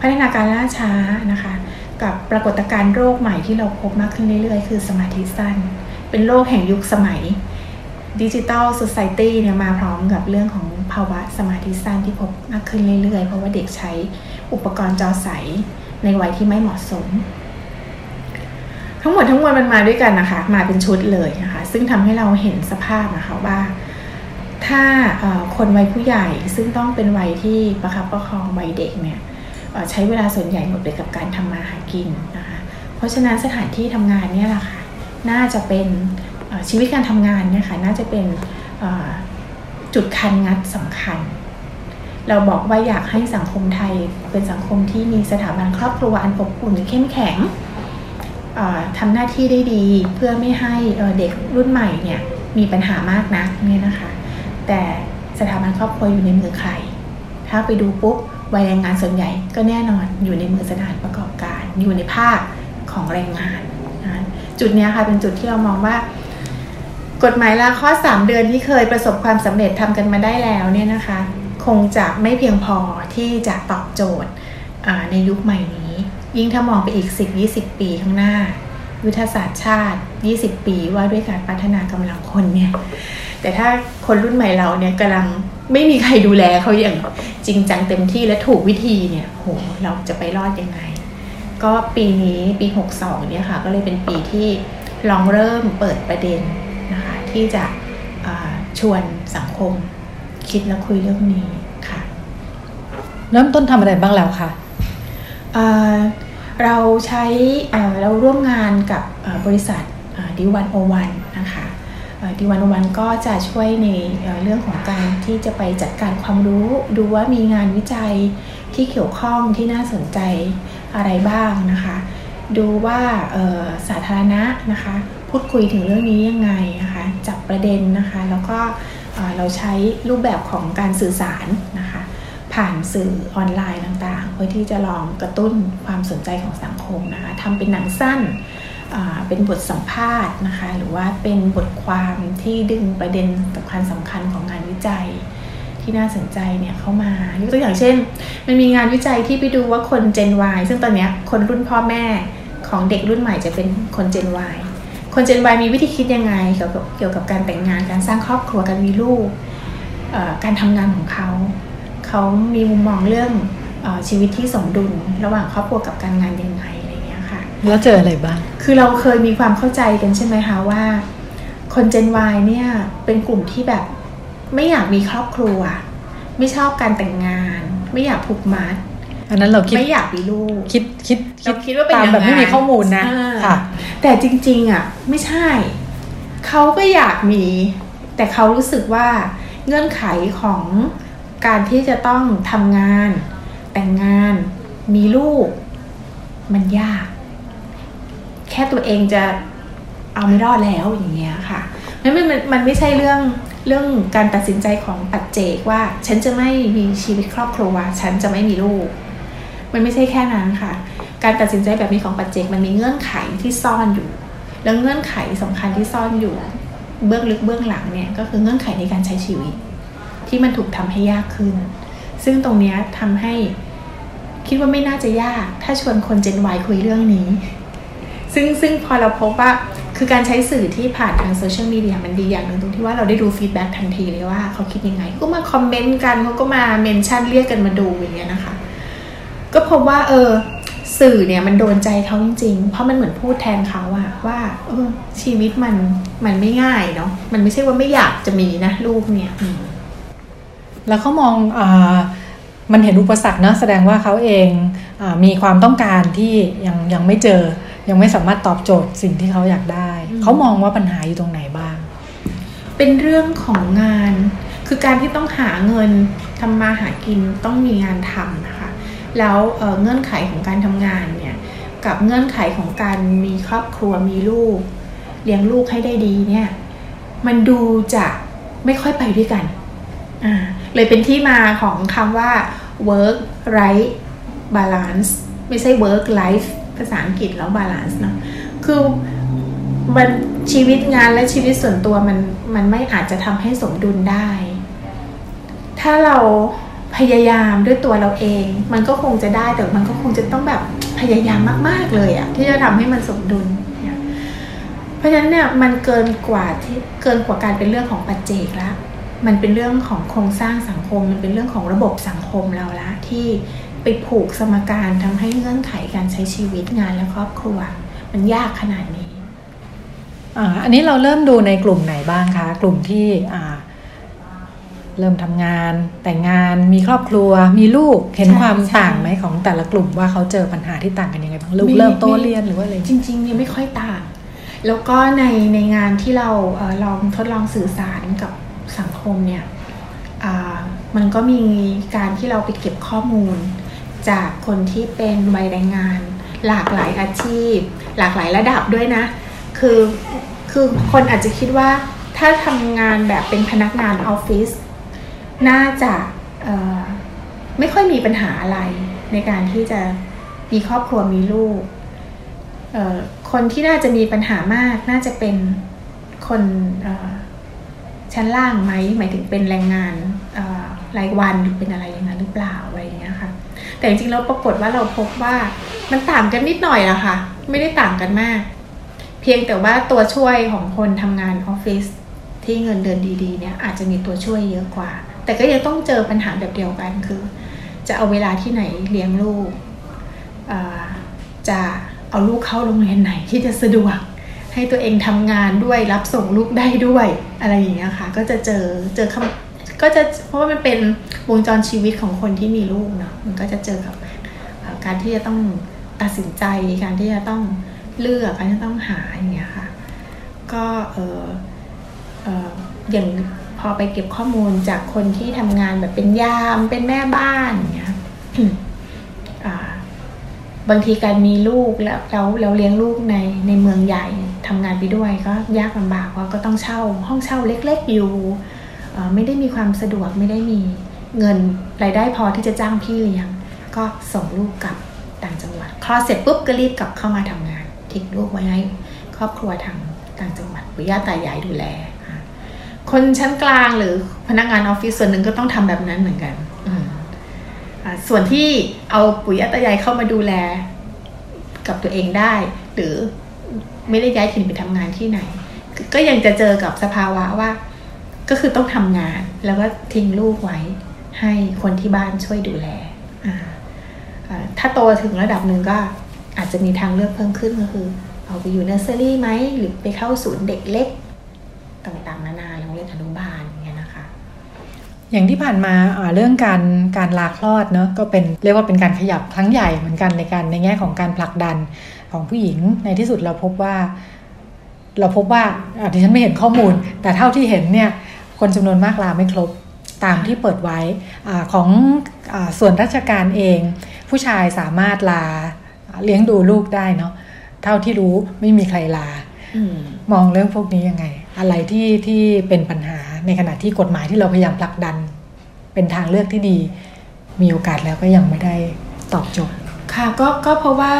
พัฒนาการล่าช้านะคะ กับปรากฏการณ์โรคใหม่ที่เราพบมากขึ้นเรื่อยๆ คือสมาธิสั้น เป็นโรคแห่งยุคสมัยดิจิตอลโซซายตี้เนี่ยมาพร้อมกับเรื่องของภาวะสมาธิสั้นที่พบมากขึ้นเรื่อยๆ เพราะว่าเด็กใช้อุปกรณ์จอใสในวัยที่ไม่เหมาะสม ทั้งหมดทั้งมวลมันมาด้วยกันนะคะ มาเป็นชุดเลยนะคะ ซึ่งทำให้เราเห็นสภาพนะคะว่า ถ้าคนวัยผู้ใหญ่ซึ่งต้องเป็นวัยที่ประคับประคองวัยเด็กเนี่ยใช้เวลาส่วนใหญ่หมดไปกับการทำมาหากินนะคะ เพราะฉะนั้นสถานที่ทำงานเนี่ยแหละค่ะน่าจะเป็นชีวิตการทำงานเนี่ยค่ะน่าจะเป็นจุดคันงัดสำคัญ เราบอกว่าอยากให้สังคมไทยเป็นสังคมที่มีสถาบันครอบครัวอันอบอุ่นเข้มแข็งทำหน้าที่ได้ดีเพื่อไม่ให้เด็กรุ่นใหม่เนี่ยมีปัญหามากนักเนี่ยนะคะ แต่สถาบันครอบครัวอยู่ในมือใคร ถ้าไปดูปุ๊บวัยแรงงานส่วนใหญ่ก็แน่นอนอยู่ในมือสถานประกอบการ อยู่ในภาคของแรงงานนะจุดนี้ค่ะเป็นจุดที่เรามองว่า กฎหมายลาข้อ 3 เดือนที่เคยประสบความสำเร็จทำกันมาได้แล้วเนี่ยนะคะ คงจะไม่เพียงพอที่จะตอบโจทย์ในยุคใหม่นี้ ยิ่งถ้ามองไปอีก 10-20 ปีข้างหน้ายุทธศาสตร์ชาติ 20 ปีว่าด้วยการพัฒนากำลังคนเนี่ย แต่ถ้าคนรุ่นใหม่เราเนี่ยกำลังไม่มีใครดูแลเขาอย่างจริงจังเต็มที่และถูกวิธีเนี่ยโหเราจะไปรอดยังไง ก็ปีนี้ปี 62เนี่ยค่ะก็เลยเป็นปีที่ลองเริ่มเปิดประเด็นนะคะที่จะชวนสังคมคิดและคุยเรื่องนี้ค่ะ เริ่มต้นทำอะไรบ้างแล้วคะเราใช้เราร่วมงานกับบริษัทดิวันโอวันนะคะ ดิวันวันก็จะช่วยในเรื่องของการที่จะไปจัดการความรู้ ดูว่ามีงานวิจัยที่เกี่ยวข้องที่น่าสนใจอะไรบ้างนะคะ ดูว่าสาธารณะนะคะ พูดคุยถึงเรื่องนี้ยังไงนะคะจับประเด็นนะคะ แล้วก็เราใช้รูปแบบของการสื่อสารนะคะ ผ่านสื่อออนไลน์ต่างๆ เพื่อที่จะลองกระตุ้นความสนใจของสังคมนะคะทำเป็นหนังสั้น เป็นบทสัมภาษณ์นะคะหรือว่าเป็นบทความที่ดึงประเด็นสำคัญสำคัญของงานวิจัย ที่น่าสนใจเนี่ยเข้ามายกตัวอย่างเช่น มันมีงานวิจัยที่ไปดูว่าคน Gen Y ซึ่งตอนนี้คนรุ่นพ่อแม่ของเด็กรุ่นใหม่จะเป็นคน Gen Y คน Gen Y มีวิธีคิดยังไงเกี่ยวกับเกี่ยวกับการแต่งงานการสร้างครอบครัวการมีลูกการทำงานของเขาเขามีมุมมองเรื่องอชีวิตที่สมดุลระหว่างครอบครัวกับการงานยังไง แล้วเจออะไรบ้าง คือเราเคยมีความเข้าใจกันใช่ไหมคะว่าคนเจน Y เนี่ยเป็นกลุ่มที่แบบไม่อยากมีครอบครัว ไม่ชอบการแต่งงาน ไม่อยากผูกมัดอันนั้นเราคิดไม่อยากมีลูกคิดคิดเราคิดว่าเป็นตามแบบไม่มีข้อมูลนะค่ะ แต่จริง ๆอะไม่ใช่ เขาก็อยากมี แต่เขารู้สึกว่าเงื่อนไขของการที่จะต้องทำงาน แต่งงาน มีลูก มันยาก แค่ตัวเองจะเอาไม่รอดแล้วอย่างเงี้ยค่ะมันมันมันไม่ใช่เรื่องเรื่องการตัดสินใจของปัจเจกว่า ฉันจะไม่มีชีวิตครอบครัว ฉันจะไม่มีลูก มันไม่ใช่แค่นั้นค่ะ การตัดสินใจแบบนี้ของปัจเจกมันมีเงื่อนไขที่ซ่อนอยู่ แล้วเงื่อนไขสำคัญที่ซ่อนอยู่ เบื้องลึกเบื้องหลังเนี่ยก็คือเงื่อนไขในการใช้ชีวิต ที่มันถูกทำให้ยากขึ้น ซึ่งตรงนี้ทำให้คิดว่าไม่น่าจะยาก ถ้าชวนคน Gen Y คุยเรื่องนี้ ซึ่งซึ่งพอเราพบว่าคือการใช้สื่อที่ผ่านทางโซเชียลมีเดียมันดีอย่างหนึ่งตรงที่ว่าเราได้ดู feedback ทันทีเลยว่าเขาคิดยังไง ก็มา comment กันเขาก็มา mention เรียกกันมาดูอย่างเงี้ยนะคะ ก็พบว่าเออสื่อเนี่ยมันโดนใจเขาจริงๆ เพราะมันเหมือนพูดแทนเขาอะว่าเออชีวิตมันมันไม่ง่ายเนาะมันไม่ใช่ว่าไม่อยากจะมีนะลูกเนี่ยแล้วเขามองอมันเห็นอุปสรรคนะแสดงว่าเขาเองอมีความต้องการที่ยังยังไม่เจอ ยังไม่สามารถตอบโจทย์สิ่งที่เขาอยากได้ เขามองว่าปัญหาอยู่ตรงไหนบ้าง เป็นเรื่องของงาน คือการที่ต้องหาเงินทำมาหากินต้องมีงานทำนะคะ แล้วเเงื่อนไขของการทำงานเนี่ยกับเงื่อนไขของการมีครอบครัวมีลูก เลี้ยงลูกให้ได้ดีเนี่ย มันดูจะไม่ค่อยไปด้วยกันเลยเป็นที่มาของคำว่า work right balance ไม่ใช่ work life ภาษาอังกฤษแล้ว balance นาะคือมันชีวิตงานและชีวิตส่วนตัวมันมันไม่อาจจะทำให้สมดุลได้ ถ้าเราพยายามด้วยตัวเราเอง มันก็คงจะได้แต่มันก็คงจะต้องแบบพยายามมาก ๆ เลยอะที่จะทำให้มันสมดุลเพราะฉะนั้นเนี่ยมันเกินกว่าที่เกินกว่าการเป็นเรื่องของปัจเจกแล้วมันเป็นเรื่องของโครงสร้างสังคม มันเป็นเรื่องของระบบสังคมเราละที่ ไปผูกสมการทำให้เงื่อนไขการใช้ชีวิตงานและครอบครัว มันยากขนาดนี้อ่าอันนี้เราเริ่มดูในกลุ่มไหนบ้างคะ กลุ่มที่อ่าเริ่มทำงานแต่งงานมีครอบครัวมีลูกเห็นความต่างไหมของแต่ละกลุ่มว่าเขาเจอปัญหาที่ต่างกันยังไงบ้างลูกเริ่มโตเรียนหรือว่าอะไรจริงๆเนี่ยไม่ค่อยต่าง แล้วก็ในในงานที่เราเอลองทดลองสื่อสารกับสังคมเนี่ยมันก็มีการที่เราไปเก็บข้อมูล จากคนที่เป็นวัยแรงงาน หลากหลายอาชีพ หลากหลายระดับด้วยนะ คือคือคนอาจจะคิดว่าถ้าทำงานแบบเป็นพนักงานออฟฟิศน่าจะไม่ค่อยมีปัญหาอะไรในการที่จะมีครอบครัวมีลูก คนที่น่าจะมีปัญหามากน่าจะเป็นคนชั้นล่างไหมหมายถึงเป็นแรงงานรายวันหรือเป็นอะไรอย่างนั้นหรือเปล่าอะไรอย่างเงี้ยค่ะ แต่จริงๆแล้วปรากฏว่าเราพบว่ามันต่างกันนิดหน่อยอะค่ะ ไม่ได้ต่างกันมาก เพียงแต่ว่าตัวช่วยของคนทำงานออฟฟิศที่เงินเดือนดีๆเนี่ยอาจจะมีตัวช่วยเยอะกว่า แต่ก็ยังต้องเจอปัญหาแบบเดียวกันคือ จะเอาเวลาที่ไหนเลี้ยงลูกจะเอาลูกเข้าโรงเรียนไหนที่จะสะดวก ให้ตัวเองทำงานด้วยรับส่งลูกได้ด้วย อะไรอย่างเงี้ยค่ะ ก็จะเจอเจอคำ ก็จะเพราะว่ามันเป็นวงจรชีวิตของคนที่มีลูกเนาะมันก็จะเจอกับการที่จะต้องตัดสินใจการที่จะต้องเลือกการที่ต้องหาอย่างเงี้ยค่ะ ก็เออเอออย่างพอไปเก็บข้อมูลจากคนที่ทำงานแบบเป็นยามเป็นแม่บ้านอย่างเงี้ยบางทีการมีลูกแล้วเราเราเลี้ยงลูกในในเมืองใหญ่ทำงานไปด้วยก็ยากลำบากเพราะก็ต้องเช่าห้องเช่าเล็ก ๆอยู่ ไม่ได้มีความสะดวกไม่ได้มีเงินรายได้พอที่จะจ้างพี่เลี้ยง ก็ส่งลูกกลับต่างจังหวัดคลอดเสร็จปุ๊บก็รีบกลับเข้ามาทำงานทิ้งลูกไว้ให้ครอบครัวทางต่างจังหวัดปุย่าตายายดูแล คนชั้นกลางหรือพนักงานออฟฟิศส่วนหนึ่งก็ต้องทำแบบนั้นเหมือนกันส่วนที่เอาปุ๋ยอัตยายเข้ามาดูแล กับตัวเองได้ หรือไม่ได้ย้ายถิ่นไปทำงานที่ไหน ก็ยังจะเจอกับสภาวะว่า ก็คือต้องทำงานแล้วก็ทิ้งลูกไว้ให้คนที่บ้านช่วยดูแล ถ้าโตถึงระดับหนึ่งก็อาจจะมีทางเลือกเพิ่มขึ้นก็คือ เอาไปอยู่เนอร์เซอรี่ไหม หรือไปเข้าศูนย์เด็กเล็ก ต่างๆ นานาโรงเรียนอนุบาลอย่างที่ผ่านมาเรื่องการการลาคลอดเนาะก็เป็นเรียกว่าเป็นการขยับครั้งใหญ่เหมือนกันในการในแง่ของการผลักดันของผู้หญิงในที่สุดเราพบว่า เราพบว่าดิฉันไม่เห็นข้อมูล แต่เท่าที่เห็นเนี่ย คนจำนวนมากลาไม่ครบตามที่เปิดไว้อของอส่วนราชการเอง ผู้ชายสามารถลาเลี้ยงดูลูกได้เนาะเท่าที่รู้ไม่มีใครลามองเรื่องพวกนี้ยังไง อะไรที่ที่เป็นปัญหาในขณะที่กฎหมายที่เราพยายามผลักดัน เป็นทางเลือกที่ดี มีโอกาสแล้วก็ยังไม่ได้ตอบโจทย์ค่ะก็ก็เพราะว่า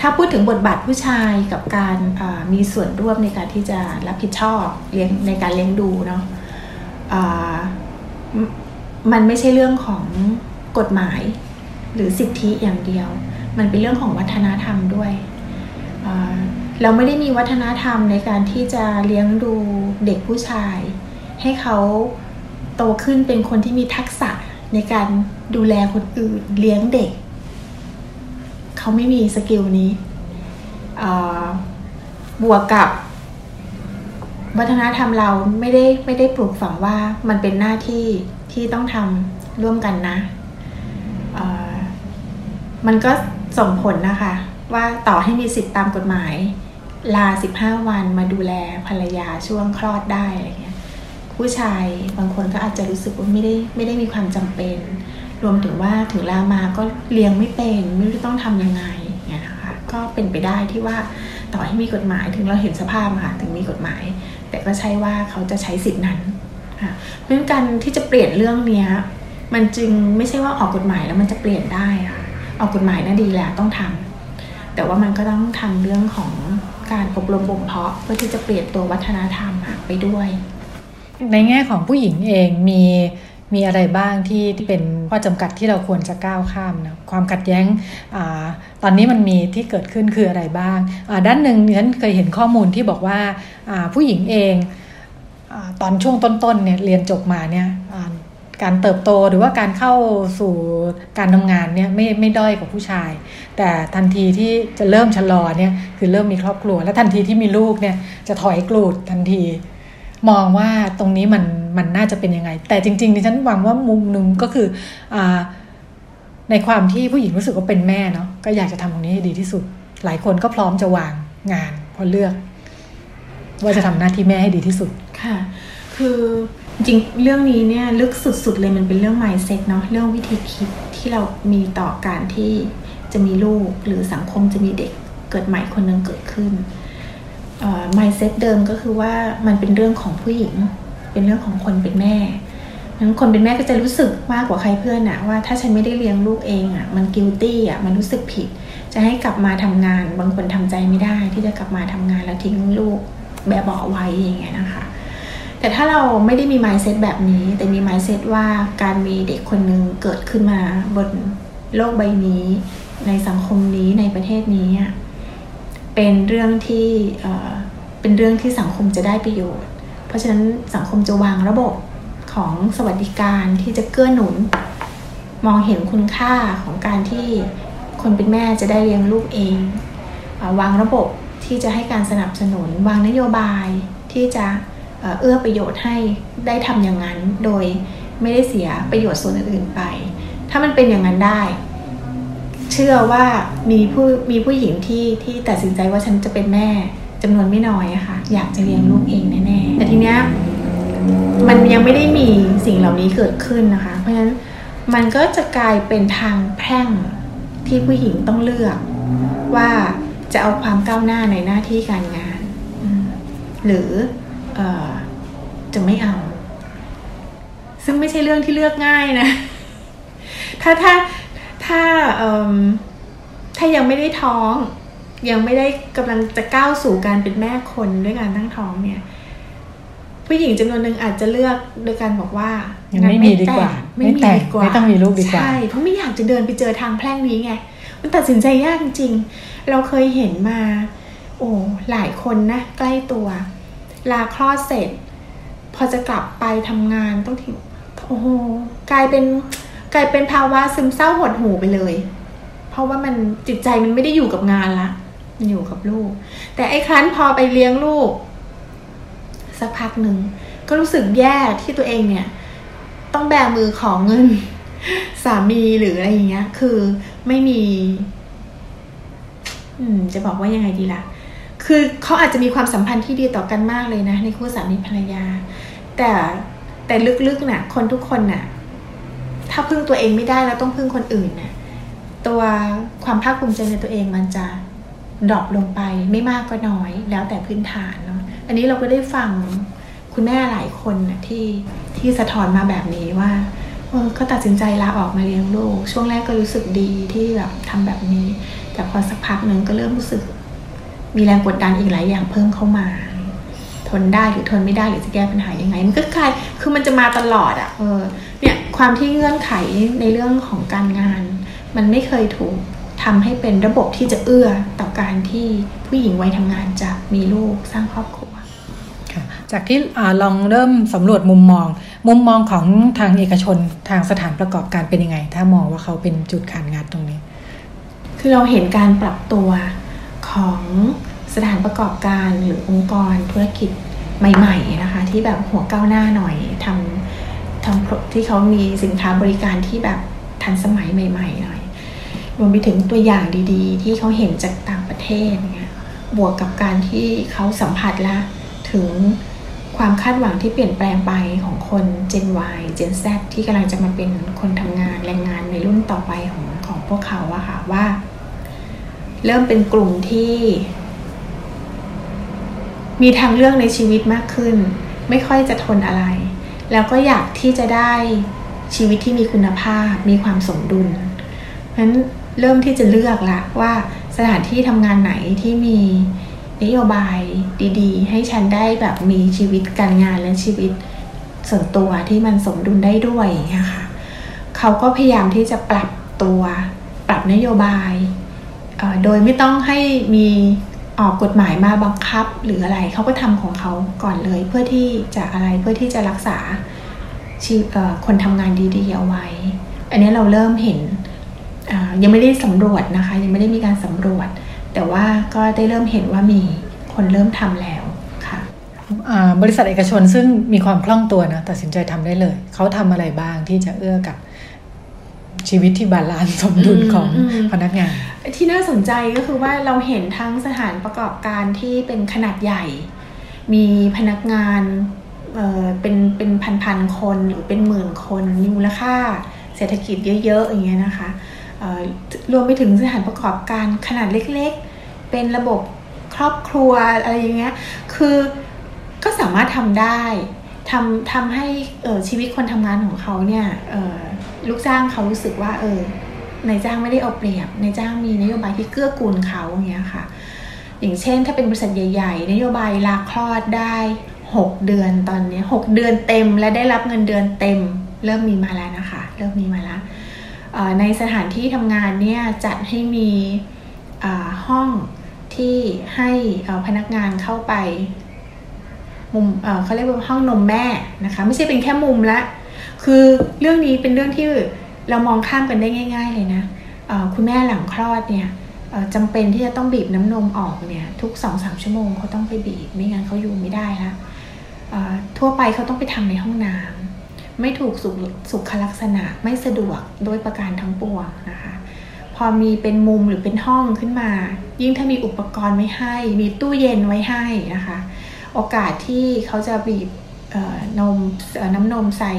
ถ้าพูดถึงบทบาทผู้ชายกับการมีส่วนร่วมในการที่จะรับผิดชอบเลี้ยงในการเลี้ยงดูเนาะ มันไม่ใช่เรื่องของกฎหมาย หรือสิทธิอย่างเดียว มันเป็นเรื่องของวัฒนธรรมด้วยเราไม่ได้มีวัฒนธรรมในการที่จะเลี้ยงดูเด็กผู้ชาย ให้เขาโตขึ้นเป็นคนที่มีทักษะในการดูแลคนอื่นเลี้ยงเด็ก เขาไม่มีสกิลนี้บวกกับ วัฒนธรรมเราไม่ได้ไม่ได้ปลูกฝังว่ามันเป็นหน้าที่ที่ต้องทำร่วมกันนะ มันก็ส่งผลนะคะ ว่าต่อให้มีสิทธิตามกฎหมาย ลาสิบห้าวันมาดูแลภรรยาช่วงคลอดได้อะไรเงี้ยผู้ชายบางคนก็อาจจะรู้สึกว่าไม่ได้ไม่ได้มีความจำเป็น รวมถึงว่าถึงลามาก็เลี้ยงไม่เป็น ไม่รู้ต้องทำยังไงเงี้ยนะคะก็เป็นไปได้ที่ว่าต่อให้มีกฎหมายถึงเราเห็นสภาพค่ะถึงมีกฎหมาย แต่ก็ใช่ว่าเขาจะใช้สิทธินั้นค่ะเพราะฉะนั้นการที่จะเปลี่ยนเรื่องเนี้ยมันจึงไม่ใช่ว่าออกกฎหมายแล้วมันจะเปลี่ยนได้ค่ะออกกฎหมายน่าดีแหละต้องทำแต่ว่ามันก็ต้องทำเรื่องของการอบรมบ่มเพาะเพื่อที่จะเปลี่ยนตัววัฒนธรรมไปด้วย ในแง่ของผู้หญิงเองมี มีอะไรบ้างที่ที่เป็นข้อจำกัดที่เราควรจะก้าวข้ามนะความขัดแย้งอตอนนี้มันมีที่เกิดขึ้นคืออะไรบ้างด้านหนึ่งฉันเคยเห็นข้อมูลที่บอกว่าผู้หญิงเองอตอนช่วงต้นๆเนี่ยเรียนจบมาเนี่ยการเติบโตหรือว่าการเข้าสู่การทำงานเนี่ยไม่ไม่ด้อยกว่าผู้ชาย แต่ทันทีที่จะเริ่มชะลอเนี่ยคือเริ่มมีครอบครัว และทันทีที่มีลูกเนี่ยจะถอยกลูดทันที มองว่าตรงนี้มันมันน่าจะเป็นยังไง แต่จริงๆดิฉันหวังว่ามุมหนึ่งก็คืออในความที่ผู้หญิงรู้สึกว่าเป็นแม่เนาะก็อยากจะทำตรงนี้ให้ดีที่สุด หลายคนก็พร้อมจะวางงานพอเลือก ว่าจะทำหน้าที่แม่ให้ดีที่สุดค่ะ คือจริงเรื่องนี้เนี่ยลึกสุดๆเลยมันเป็นเรื่อง mindset เนาะเรื่องวิธีคิดที่เรามีต่อการที่จะมีลูกหรือสังคมจะมีเด็กเกิดใหม่คนนึงเกิดขึ้น mindset เดิมก็คือว่ามันเป็นเรื่องของผู้หญิง เป็นเรื่องของคนเป็นแม่นั้นคนเป็นแม่ก็จะรู้สึกมากกว่าใครเพื่อนอะว่าถ้าฉันไม่ได้เลี้ยงลูกเองอะมันกิลตี้อะมันรู้สึกผิด จะให้กลับมาทำงาน บางคนทำใจไม่ได้ ที่จะกลับมาทำงานแล้วทิ้งลูกแบบเบาไว้อย่างเงี้ยนะคะ แต่ถ้าเราไม่ได้มี mindset แบบนี้ แต่มี mindset ว่าการมีเด็กคนหนึ่งเกิดขึ้นมาบนโลกใบนี้ ในสังคมนี้ในประเทศนี้ เป็นเรื่องที่เป็นเรื่องที่สังคมจะได้ประโยชน์ เพราะฉะนั้นสังคมจะวางระบบของสวัสดิการที่จะเกื้อหนุน มองเห็นคุณค่าของการที่คนเป็นแม่จะได้เลี้ยงลูกเอง วางระบบที่จะให้การสนับสนุน วางนโยบายที่จะเอื้อประโยชน์ให้ได้ทำอย่างนั้น โดยไม่ได้เสียประโยชน์ส่วนอื่นๆไป ถ้ามันเป็นอย่างนั้นได้ ชื่อว่ามีผู้มีผู้หญิงที่ที่ตัดสินใจว่าฉันจะเป็นแม่จำนวนไม่น้อยอะค่ะ อยากจะเลี้ยงลูกเองแน่ๆแต่ทีเนี้ยมันยังไม่ได้มีสิ่งเหล่านี้เกิดขึ้นนะคะ เพราะฉะนั้นมันก็จะกลายเป็นทางแพร่งที่ผู้หญิงต้องเลือก ว่าจะเอาความก้าวหน้าในหน้าที่การงาน หรืออจะไม่เอา ซึ่งไม่ใช่เรื่องที่เลือกง่ายนะ ถ้าถ้า ถ้าถ้ายังไม่ได้ท้อง ยังไม่ได้กำลังจะก้าวสู่การเป็นแม่คนด้วยการตั้งท้องเนี่ย ผู้หญิงจำนวนหนึ่งอาจจะเลือกโดยการบอกว่ายังไม่มีดีกว่า ไม่แต่งไม่ต้องมีลูกดีกว่าใช่เพราะไม่อยากจะเดินไปเจอทางแพร่งนี้ไงมันตัดสินใจยากจริงๆเราเคยเห็นมา โอ้หลายคนนะใกล้ตัว ลาคลอดเสร็จ พอจะกลับไปทำงานต้องทิ้งโอ้โหกลายเป็น กลายเป็นภาวะซึมเศร้าหดหูไปเลย เพราะว่ามันจิตใจมันไม่ได้อยู่กับงานละมันอยู่กับลูก แต่ไอ้ครั้นพอไปเลี้ยงลูก สักพักหนึ่งก็รู้สึกแย่ที่ตัวเองเนี่ย ต้องแบมือของเงิน สามีหรืออะไรอย่างเงี้ย คือไม่มี อืม จะบอกว่ายังไงดีละ่ะ คือเขาอาจจะมีความสัมพันธ์ที่ดีต่อกันมากเลยนะ ในคู่สามีภรรยา แต่แต่ลึกๆนะ่ะ คนทุกคนน่ะ ถ้าพึ่งตัวเองไม่ได้แล้วต้องพึ่งคนอื่นน่ะตัวความภาคภูมิใจในตัวเองมันจะดรอปลงไปไม่มากก็น้อย แล้วแต่พื้นฐานเนาะอันนี้เราก็ได้ฟังคุณแม่หลายคนนะที่ที่สะท้อนมาแบบนี้ว่าเออก็ตัดสินใจลาออกมาเลี้ยงลูก ช่วงแรกก็รู้สึกดีที่แบบทำแบบนี้ แต่พอสักพักหนึ่งก็เริ่มรู้สึก มีแรงกดดันอีกหลายอย่างเพิ่มเข้ามา ทนได้หรือทนไม่ได้หรือจะแก้ปัญหายังไง มันก็กลายคือมันจะมาตลอดอะ่ะเออเนี่ย ความที่เงื่อนไขในเรื่องของการงาน มันไม่เคยถูกทำให้เป็นระบบที่จะเอื้อต่อการที่ผู้หญิงวัยทำงานจะมีลูกสร้างครอบครัวจากที่ลองเริ่มสำรวจมุมมอง มุมมองของทางเอกชนทางสถานประกอบการเป็นยังไง ถ้ามองว่าเขาเป็นจุดขานงัดตรงนี้ คือเราเห็นการปรับตัวของสถานประกอบการหรือองค์กรธุรกิจใหม่ ๆ นะคะ ที่แบบหัวก้าวหน้าหน่อยทำ ทำที่เขามีสินค้าบริการที่แบบทันสมัยใหม่ๆหน่อยรวมไปถึงตัวอย่างดีๆ ที่เขาเห็นจากต่างประเทศเนี่ยบวกกับการที่เขาสัมผัสแล้วถึงความคาดหวังที่เปลี่ยนแปลงไปของคน Gen Y Gen Z ที่กำลังจะมาเป็นคนทำงานแรงงานในรุ่นต่อไปของของพวกเขาอะค่ะว่า เริ่มเป็นกลุ่มที่ มีทางเลือกในชีวิตมากขึ้น ไม่ค่อยจะทนอะไร แล้วก็อยากที่จะได้ชีวิตที่มีคุณภาพ มีความสมดุลเพราะฉะนั้นเริ่มที่จะเลือกละว่าสถานที่ทำงานไหนที่มีนโยบายดีๆ ให้ฉันได้แบบมีชีวิตการงานและชีวิตส่วนตัวที่มันสมดุลได้ด้วยนะคะเขาก็พยายามที่จะปรับตัว ปรับนโยบาย โดยไม่ต้องให้มี ออกกฎหมายมาบังคับหรืออะไรเขาก็ทำของเขาก่อนเลยเพื่อที่จะอะไรเพื่อที่จะรักษาคนทำงานดีๆเอาไว้ อันนี้เราเริ่มเห็นยังไม่ได้สำรวจนะคะ ยังไม่ได้มีการสำรวจ แต่ว่าก็ได้เริ่มเห็นว่ามีคนเริ่มทำแล้วค่ะบริษัทเอกชนซึ่งมีความคล่องตัวนะตัดสินใจทำได้เลย เขาทำอะไรบ้างที่จะเอื้อกับชีวิตที่ balance สมดุลของพนักงาน ที่น่าสนใจก็คือว่าเราเห็นทั้งสถานประกอบการที่เป็นขนาดใหญ่ มีพนักงานเเป็นเป็นพันๆคนหรือเป็นหมื่นคนมีมูลค่าเศรษฐกิจเยอะๆอย่างเงี้ยนะคะรวมไปถึงสถานประกอบการขนาดเล็กๆ เป็นระบบครอบครัวอะไรอย่างเงี้ยคือก็สามารถทำได้ทำทำให้ชีวิตคนทำงานของเขาเนี่ยลูกจ้างเขารู้สึกว่าเออ นายจ้างไม่ได้เอาเปรียบนายจ้างมีนโยบายที่เกื้อกูลเขาอย่างเงี้ยค่ะ อย่างเช่น ถ้าเป็นบริษัทใหญ่ ๆ นโยบายลาคลอดได้ 6 เดือนตอนนี้ 6 เดือนเต็มและได้รับเงินเดือนเต็ม เริ่มมีมาแล้วนะคะ เริ่มมีมาแล้วในสถานที่ทำงานเนี่ยจัดให้มีห้องที่ให้พนักงานเข้าไปมุมเขาเรียกว่าห้องนมแม่นะคะ ไม่ใช่เป็นแค่มุมละ คือเรื่องนี้เป็นเรื่องที่ เรามองข้ามกันได้ง่าย ๆ เลยนะคุณแม่หลังคลอดเนี่ยจำเป็นที่จะต้องบีบน้ำนมออกเนี่ยทุกสองสามชั่วโมงเขาต้องไปบีบ ไม่งั้นเขาอยู่ไม่ได้ละทั่วไปเขาต้องไปทำในห้องน้ำไม่ถูกสุสุขลักษณะไม่สะดวกโดยประการทั้งปวงนะคะพอมีเป็นมุมหรือเป็นห้องขึ้นมา ยิ่งถ้ามีอุปกรณ์ไว้ให้ มีตู้เย็นไว้ให้นะคะ โอกาสที่เขาจะบีบนมน้ำนมใส่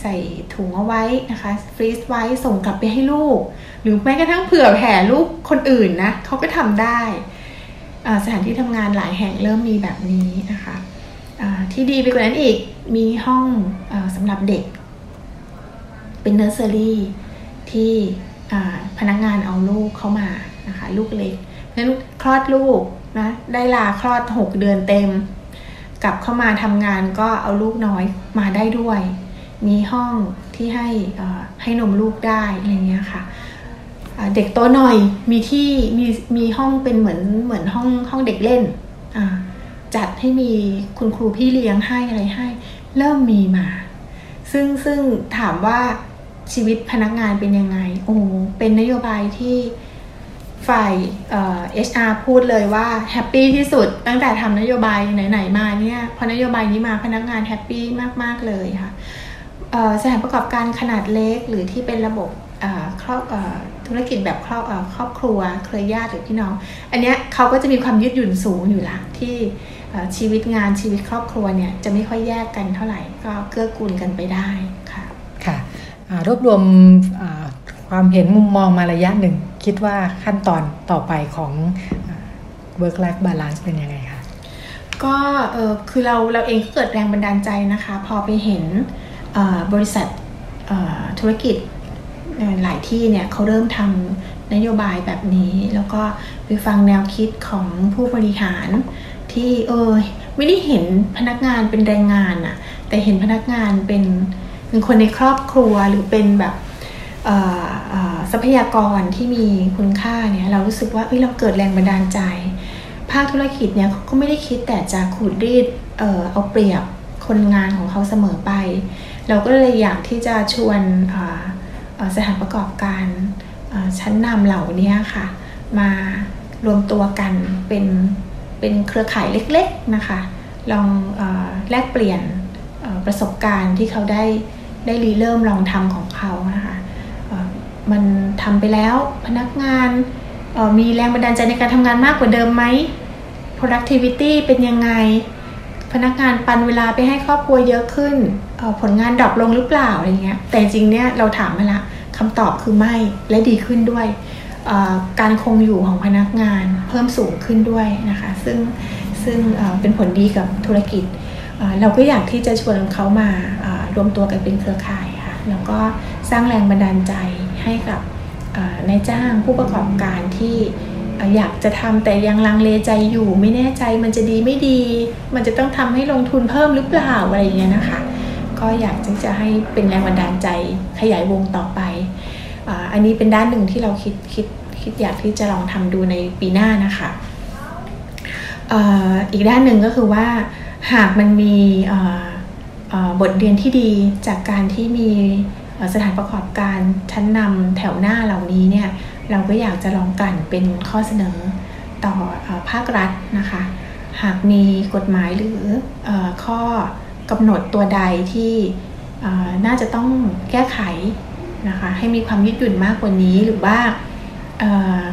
ใส่ถุงเอาไว้นะคะ freeze ไว้ส่งกลับไปให้ลูก หรือแม้กระทั่งเผื่อแผ่ลูกคนอื่นนะเขาก็ทำได้สถานที่ทำงานหลายแห่งเริ่มมีแบบนี้นะคะที่ดีไปกว่านั้นอีกมีห้องสำหรับเด็ก เป็นเนอร์เซอรี่ที่พนักงานเอาลูกเข้ามานะคะลูกเล็กนั้นคลอดลูกนะได้ลาคลอด 6 เดือนเต็ม กลับเข้ามาทำงานก็เอาลูกน้อยมาได้ด้วย มีห้องที่ให้ให้นมลูกได้อะไรเงี้ยค่ะเด็กโตหน่อยมีที่มีมีห้องเป็นเหมือนเหมือนห้องห้องเด็กเล่นจัดให้มีคุณครูพี่เลี้ยงให้อะไรให้ เริ่มมีมา ซึ่งซึ่งถามว่าชีวิตพนักงานเป็นยังไง โอ้เป็นนโยบายที่ฝ่ายHR พูดเลยว่า happy ที่สุดตั้งแต่ทำนโยบายไหนๆมาเนี่ยพอนโยบายนี้มาพนักงาน happy มากๆเลยค่ะ สถานประกอบการขนาดเล็ก หรือที่เป็นระบบครอบธุรกิจแบบครอบครอบครัวเครือญาติหรือพี่น้อง อันเนี้ยเขาก็จะมีความยืดหยุ่นสูงอยู่ละที่ชีวิตงานชีวิตครอบครัวเนี่ยจะไม่ค่อยแยกกันเท่าไหร่ก็เกื้อกูลกันไปได้ค่ะค่ะรวบรวมความเห็นมุมมองมาระยะหนึ่ง คิดว่าขั้นตอนต่อไปของ work life balance เป็นยังไงคะก็เออคือเราเราเองก็เกิดแรงบันดาลใจนะคะ พอไปเห็น บริษัทธุรกิจหลายที่เนี่ยเขาเริ่มทำนโยบายแบบนี้ แล้วก็ไปฟังแนวคิดของผู้บริหารที่เออไม่ได้เห็นพนักงานเป็นแรงงานอะแต่เห็นพนักงานเป็นเป็นคนในครอบครัวหรือเป็นแบบทรัพยากรที่มีคุณค่าเนี่ยเรารู้สึกว่าเอ้ยเราเกิดแรงบันดาลใจ ภาคธุรกิจเนี่ยเขาก็ไม่ได้คิดแต่จะขูดรีดเออเอาเปรียบคนงานของเขาเสมอไป เราก็เลยอยากที่จะชวนสถานประกอบการชั้นนำเหล่านี้ค่ะ มารวมตัวกันเป็นเป็นเครือข่ายเล็กๆนะคะ ลองอแลกเปลี่ยนประสบการณ์ที่เขาได้ได้รีเริ่มลองทำของเขานะคะมันทำไปแล้วพนักงานมีแรงบันดาลใจในการทำงานมากกว่าเดิมไหม productivity เป็นยังไง พนักงานปันเวลาไปให้ครอบครัวเยอะขึ้นผลงานดรอปลงหรือเปล่าอะไรเงี้ยแต่จริงเนี่ยเราถามมาละคำตอบคือไม่และดีขึ้นด้วยการคงอยู่ของพนักงานเพิ่มสูงขึ้นด้วยนะคะ ซึ่งซึ่งเป็นผลดีกับธุรกิจ เราก็อยากที่จะชวนเขามารวมตัวกันเป็นเครือข่ายค่ะแล้วก็สร้างแรงบันดาลใจให้กับนายจ้างผู้ประกอบการที่ อยากจะทำแต่ยังลังเลใจอยู่ ไม่แน่ใจมันจะดีไม่ดี มันจะต้องทำให้ลงทุนเพิ่มหรือเปล่าอะไรอย่างเงี้ยนะคะ ก็อยากที่จะให้เป็นแรงบันดาลใจขยายวงต่อไปออันนี้เป็นด้านหนึ่งที่เราคิดคิดคิดอยากที่จะลองทำดูในปีหน้านะคะอีกด้านหนึ่งก็คือว่าหากมันมีบทเรียนที่ดีจากการที่มีสถานประกอบการชั้นนำแถวหน้าเหล่านี้เนี่ย เราก็อยากจะลองกันเป็นข้อเสนอต่ออภาครัฐนะคะ หากมีกฎหมายหรืออข้อกำหนดตัวใดที่น่าจะต้องแก้ไขนะคะให้มีความยืดหยุ่นมากกว่านี้หรือว่า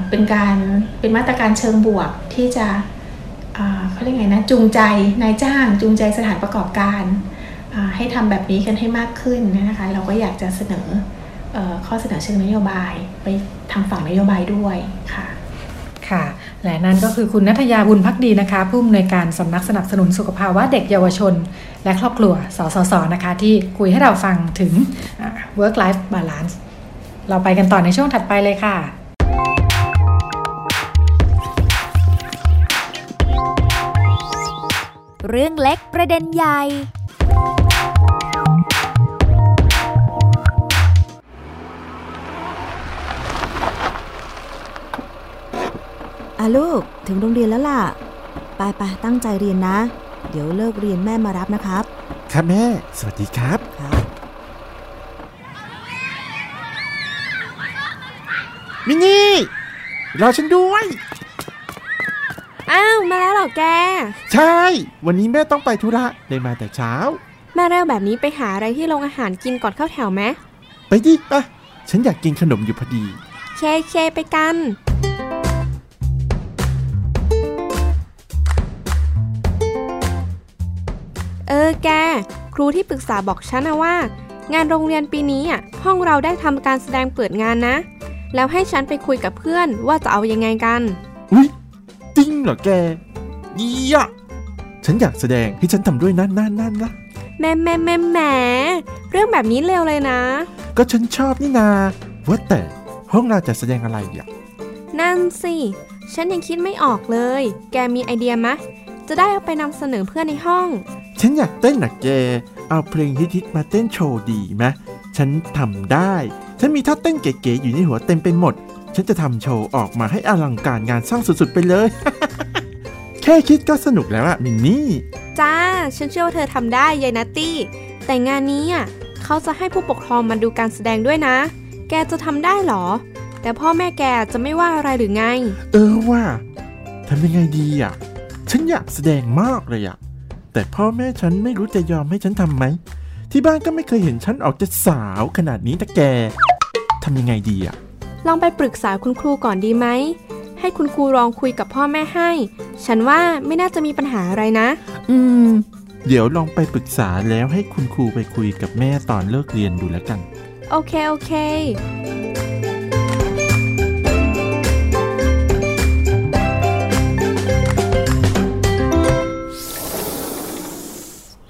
เป็นการเป็นมาตรการเชิงบวกที่จะเขาเรียกไงนะจูงใจนายจ้างจูงใจสถานประกอบการให้ทำแบบนี้กันให้มากขึ้นนะคะ เราก็อยากจะเสนอ ข้อเสนอเชิงนโยบายไปทางฝั่งนโยบายด้วยค่ะค่ะและนั่นก็คือคุณนัทยาบุญพักดีนะคะ ผู้อำนวยการสำนักสนับสนุนสุขภาวะเด็กเยาวชน และครอบครัวสสสนะคะ ที่คุยให้เราฟังถึง work life balance เราไปกันต่อในช่วงถัดไปเลยค่ะ เรื่องเล็กประเด็นใหญ่ อาลูกถึงโรงเรียนแล้วล่ะ ไปไปตั้งใจเรียนนะ เดี๋ยวเลิกเรียนแม่มารับนะครับ ครับแม่ สวัสดีครับ ครับมินนี่รอฉันด้วย อ้าว มาแล้วเหรอแก ใช่ วันนี้แม่ต้องไปธุระเลยมาแต่เช้า แม่เร็วแบบนี้ไปหาอะไรที่โรงอาหารกินก่อนเข้าแถวไหมไปดิไปะฉันอยากกินขนมอยู่พอดี เคเคไปกัน เออแก ครูที่ปรึกษาบอกฉันนะว่า งานโรงเรียนปีนี้อะห้องเราได้ทำการแสดงเปิดงานนะ แล้วให้ฉันไปคุยกับเพื่อนว่าจะเอายังไงกันอุ๊ยจริงเหรอแกเยี่ยฉันอยากแสดงให้ฉันทำด้วยนะนั่นนั่นนะแม่แม่แม่แหมเรื่องแบบนี้เร็วเลยนะ ก็ฉันชอบนี่นาว่าแต่ห้องเราจะแสดงอะไรอะนั่นสิ ฉันยังคิดไม่ออกเลย แกมีไอเดียมะจะได้เอาไปนำเสนอเพื่อนในห้อง ฉันอยากเต้นนะแก เอาเพลงฮิตๆมาเต้นโชว์ดีไหมฉันทำได้ ฉันมีท่าเต้นเก๋ๆอยู่ในหัวเต็มไปหมด ฉันจะทำโชว์ออกมาให้อลังการงานสร้างสุดๆไปเลย แค่คิดก็สนุกแล้วอะมินนี่ จ้า ฉันเชื่อว่าเธอทำได้ยายนัตตี้ แต่งานนี้อะเขาจะให้ผู้ปกครองมาดูการแสดงด้วยนะ แกจะทำได้เหรอ แต่พ่อแม่แกจะไม่ว่าอะไรหรือไง เออว่าทำยังไงดีอะ ฉันอยากแสดงมากเลยอะ แต่พ่อแม่ฉันไม่รู้จะยอมให้ฉันทำไหม ที่บ้านก็ไม่เคยเห็นฉันออกจะสาวขนาดนี้แต่แกทำยังไงดีอะลองไปปรึกษาคุณครูก่อนดีไหม ให้คุณครูลองคุยกับพ่อแม่ให้ ฉันว่าไม่น่าจะมีปัญหาอะไรนะ อืม เดี๋ยวลองไปปรึกษาแล้วให้คุณครูไปคุยกับแม่ตอนเลิกเรียนดูแล้วกัน โอเค โอเค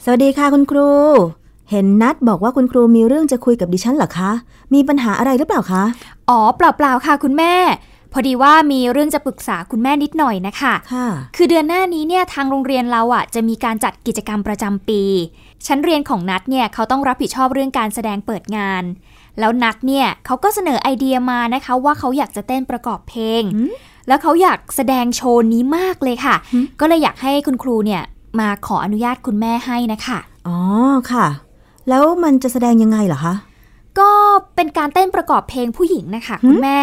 สวัสดีค่ะคุณครู เห็นนัดบอกว่าคุณครูมีเรื่องจะคุยกับดิฉันเหรอคะ มีปัญหาอะไรหรือเปล่าคะ อ๋อเปล่าๆค่ะ คุณแม่ พอดีว่ามีเรื่องจะปรึกษาคุณแม่นิดหน่อยนะคะค่ะคือเดือนหน้านี้เนี่ยทางโรงเรียนเราอะจะมีการจัดกิจกรรมประจำปีชั้นเรียนของนัดเนี่ยเขาต้องรับผิดชอบเรื่องการแสดงเปิดงาน แล้วนัดเนี่ยเขาก็เสนอไอเดียมานะคะ ว่าเขาอยากจะเต้นประกอบเพลงหืมแล้วเขาอยากแสดงโชว์นี้มากเลยค่ะหืมก็เลยอยากให้คุณครูเนี่ย มาขออนุญาตคุณแม่ให้นะคะอ๋อค่ะ แล้วมันจะแสดงยังไงเหรอคะ ก็เป็นการเต้นประกอบเพลงผู้หญิงนะคะหืมคุณแม่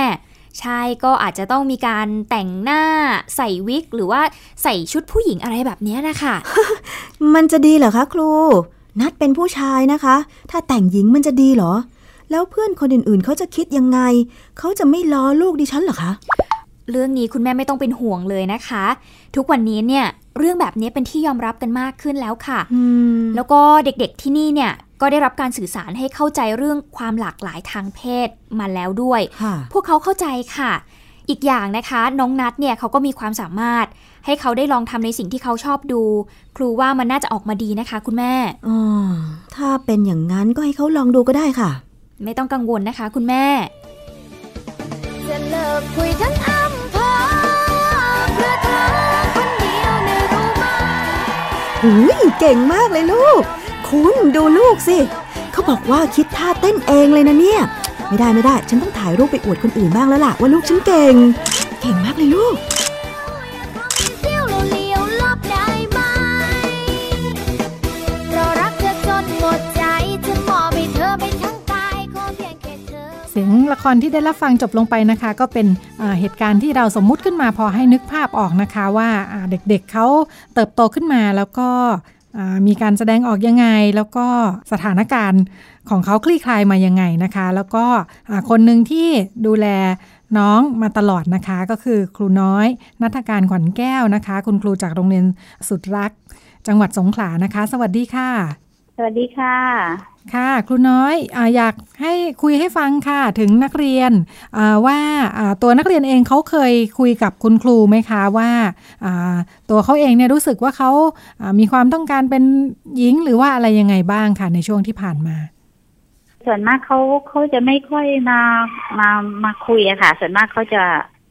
ใช่ก็อาจจะต้องมีการแต่งหน้าใส่วิก หรือว่าใส่ชุดผู้หญิงอะไรแบบเนี้ยนะคะ มันจะดีเหรอคะครู นัดเป็นผู้ชายนะคะ ถ้าแต่งหญิงมันจะดีเหรอ แล้วเพื่อนคนอื่นๆเขาจะคิดยังไง เขาจะไม่ล้อลูกดิฉันเหรอคะ เรื่องนี้คุณแม่ไม่ต้องเป็นห่วงเลยนะคะ ทุกวันนี้เนี่ยเรื่องแบบนี้เป็นที่ยอมรับกันมากขึ้นแล้วค่ะอืมแล้วก็เด็กๆที่นี่เนี่ยก็ได้รับการสื่อสารให้เข้าใจเรื่องความหลากหลายทางเพศมาแล้วด้วยค่ะพวกเขาเข้าใจค่ะ อีกอย่างนะคะน้องนัดเนี่ยเขาก็มีความสามารถ ให้เขาได้ลองทำในสิ่งที่เขาชอบดู ครูว่ามันน่าจะออกมาดีนะคะ คุณแม่อ๋อถ้าเป็นอย่างนั้นก็ให้เขาลองดูก็ได้ค่ะ ไม่ต้องกังวลนะคะ คุณแม่จะเลิกคุยทั้งอำ หูยเก่งมากเลยลูก คุณดูลูกสิ เขาบอกว่าคิดท่าเต้นเองเลยนะเนี่ย ไม่ได้ไม่ได้ ฉันต้องถ่ายรูปไปอวดคนอื่นบ้างแล้วล่ะว่าลูกฉันเก่ง เก่งมากเลยลูก เสียงละครที่ได้รับฟังจบลงไปนะคะ ก็เป็นเหตุการณ์ที่เราสมมุติขึ้นมาพอให้นึกภาพออกนะคะ ว่าเด็กๆเขาเติบโตขึ้นมาแล้วก็มีการแสดงออกยังไง แล้วก็สถานการณ์ของเขาคลี่คลายมายังไงนะคะ แล้วก็คนหนึ่งที่ดูแลน้องมาตลอดนะคะ ก็คือครูน้อยนัฐการขวัญแก้วนะคะ คุณครูจากโรงเรียนสุดรัก จังหวัดสงขลานะคะ สวัสดีค่ะ สวัสดีค่ะ ค่ะ ครูน้อยอาอยากให้คุยให้ฟังค่ะ ถึงนักเรียนอ่าว่าอ่าตัวนักเรียนเองเขาเคยคุยกับคุณครูไหมคะว่าอ่าตัวเขาเองเนี่ยรู้สึกว่าเขาอ่ามีความต้องการเป็นหญิงหรือว่าอะไรยังไงบ้างค่ะในช่วงที่ผ่านมา ส่วนมากเขาเขาจะไม่ค่อยมามามาคุยอะค่ะ ส่วนมากเขาจะ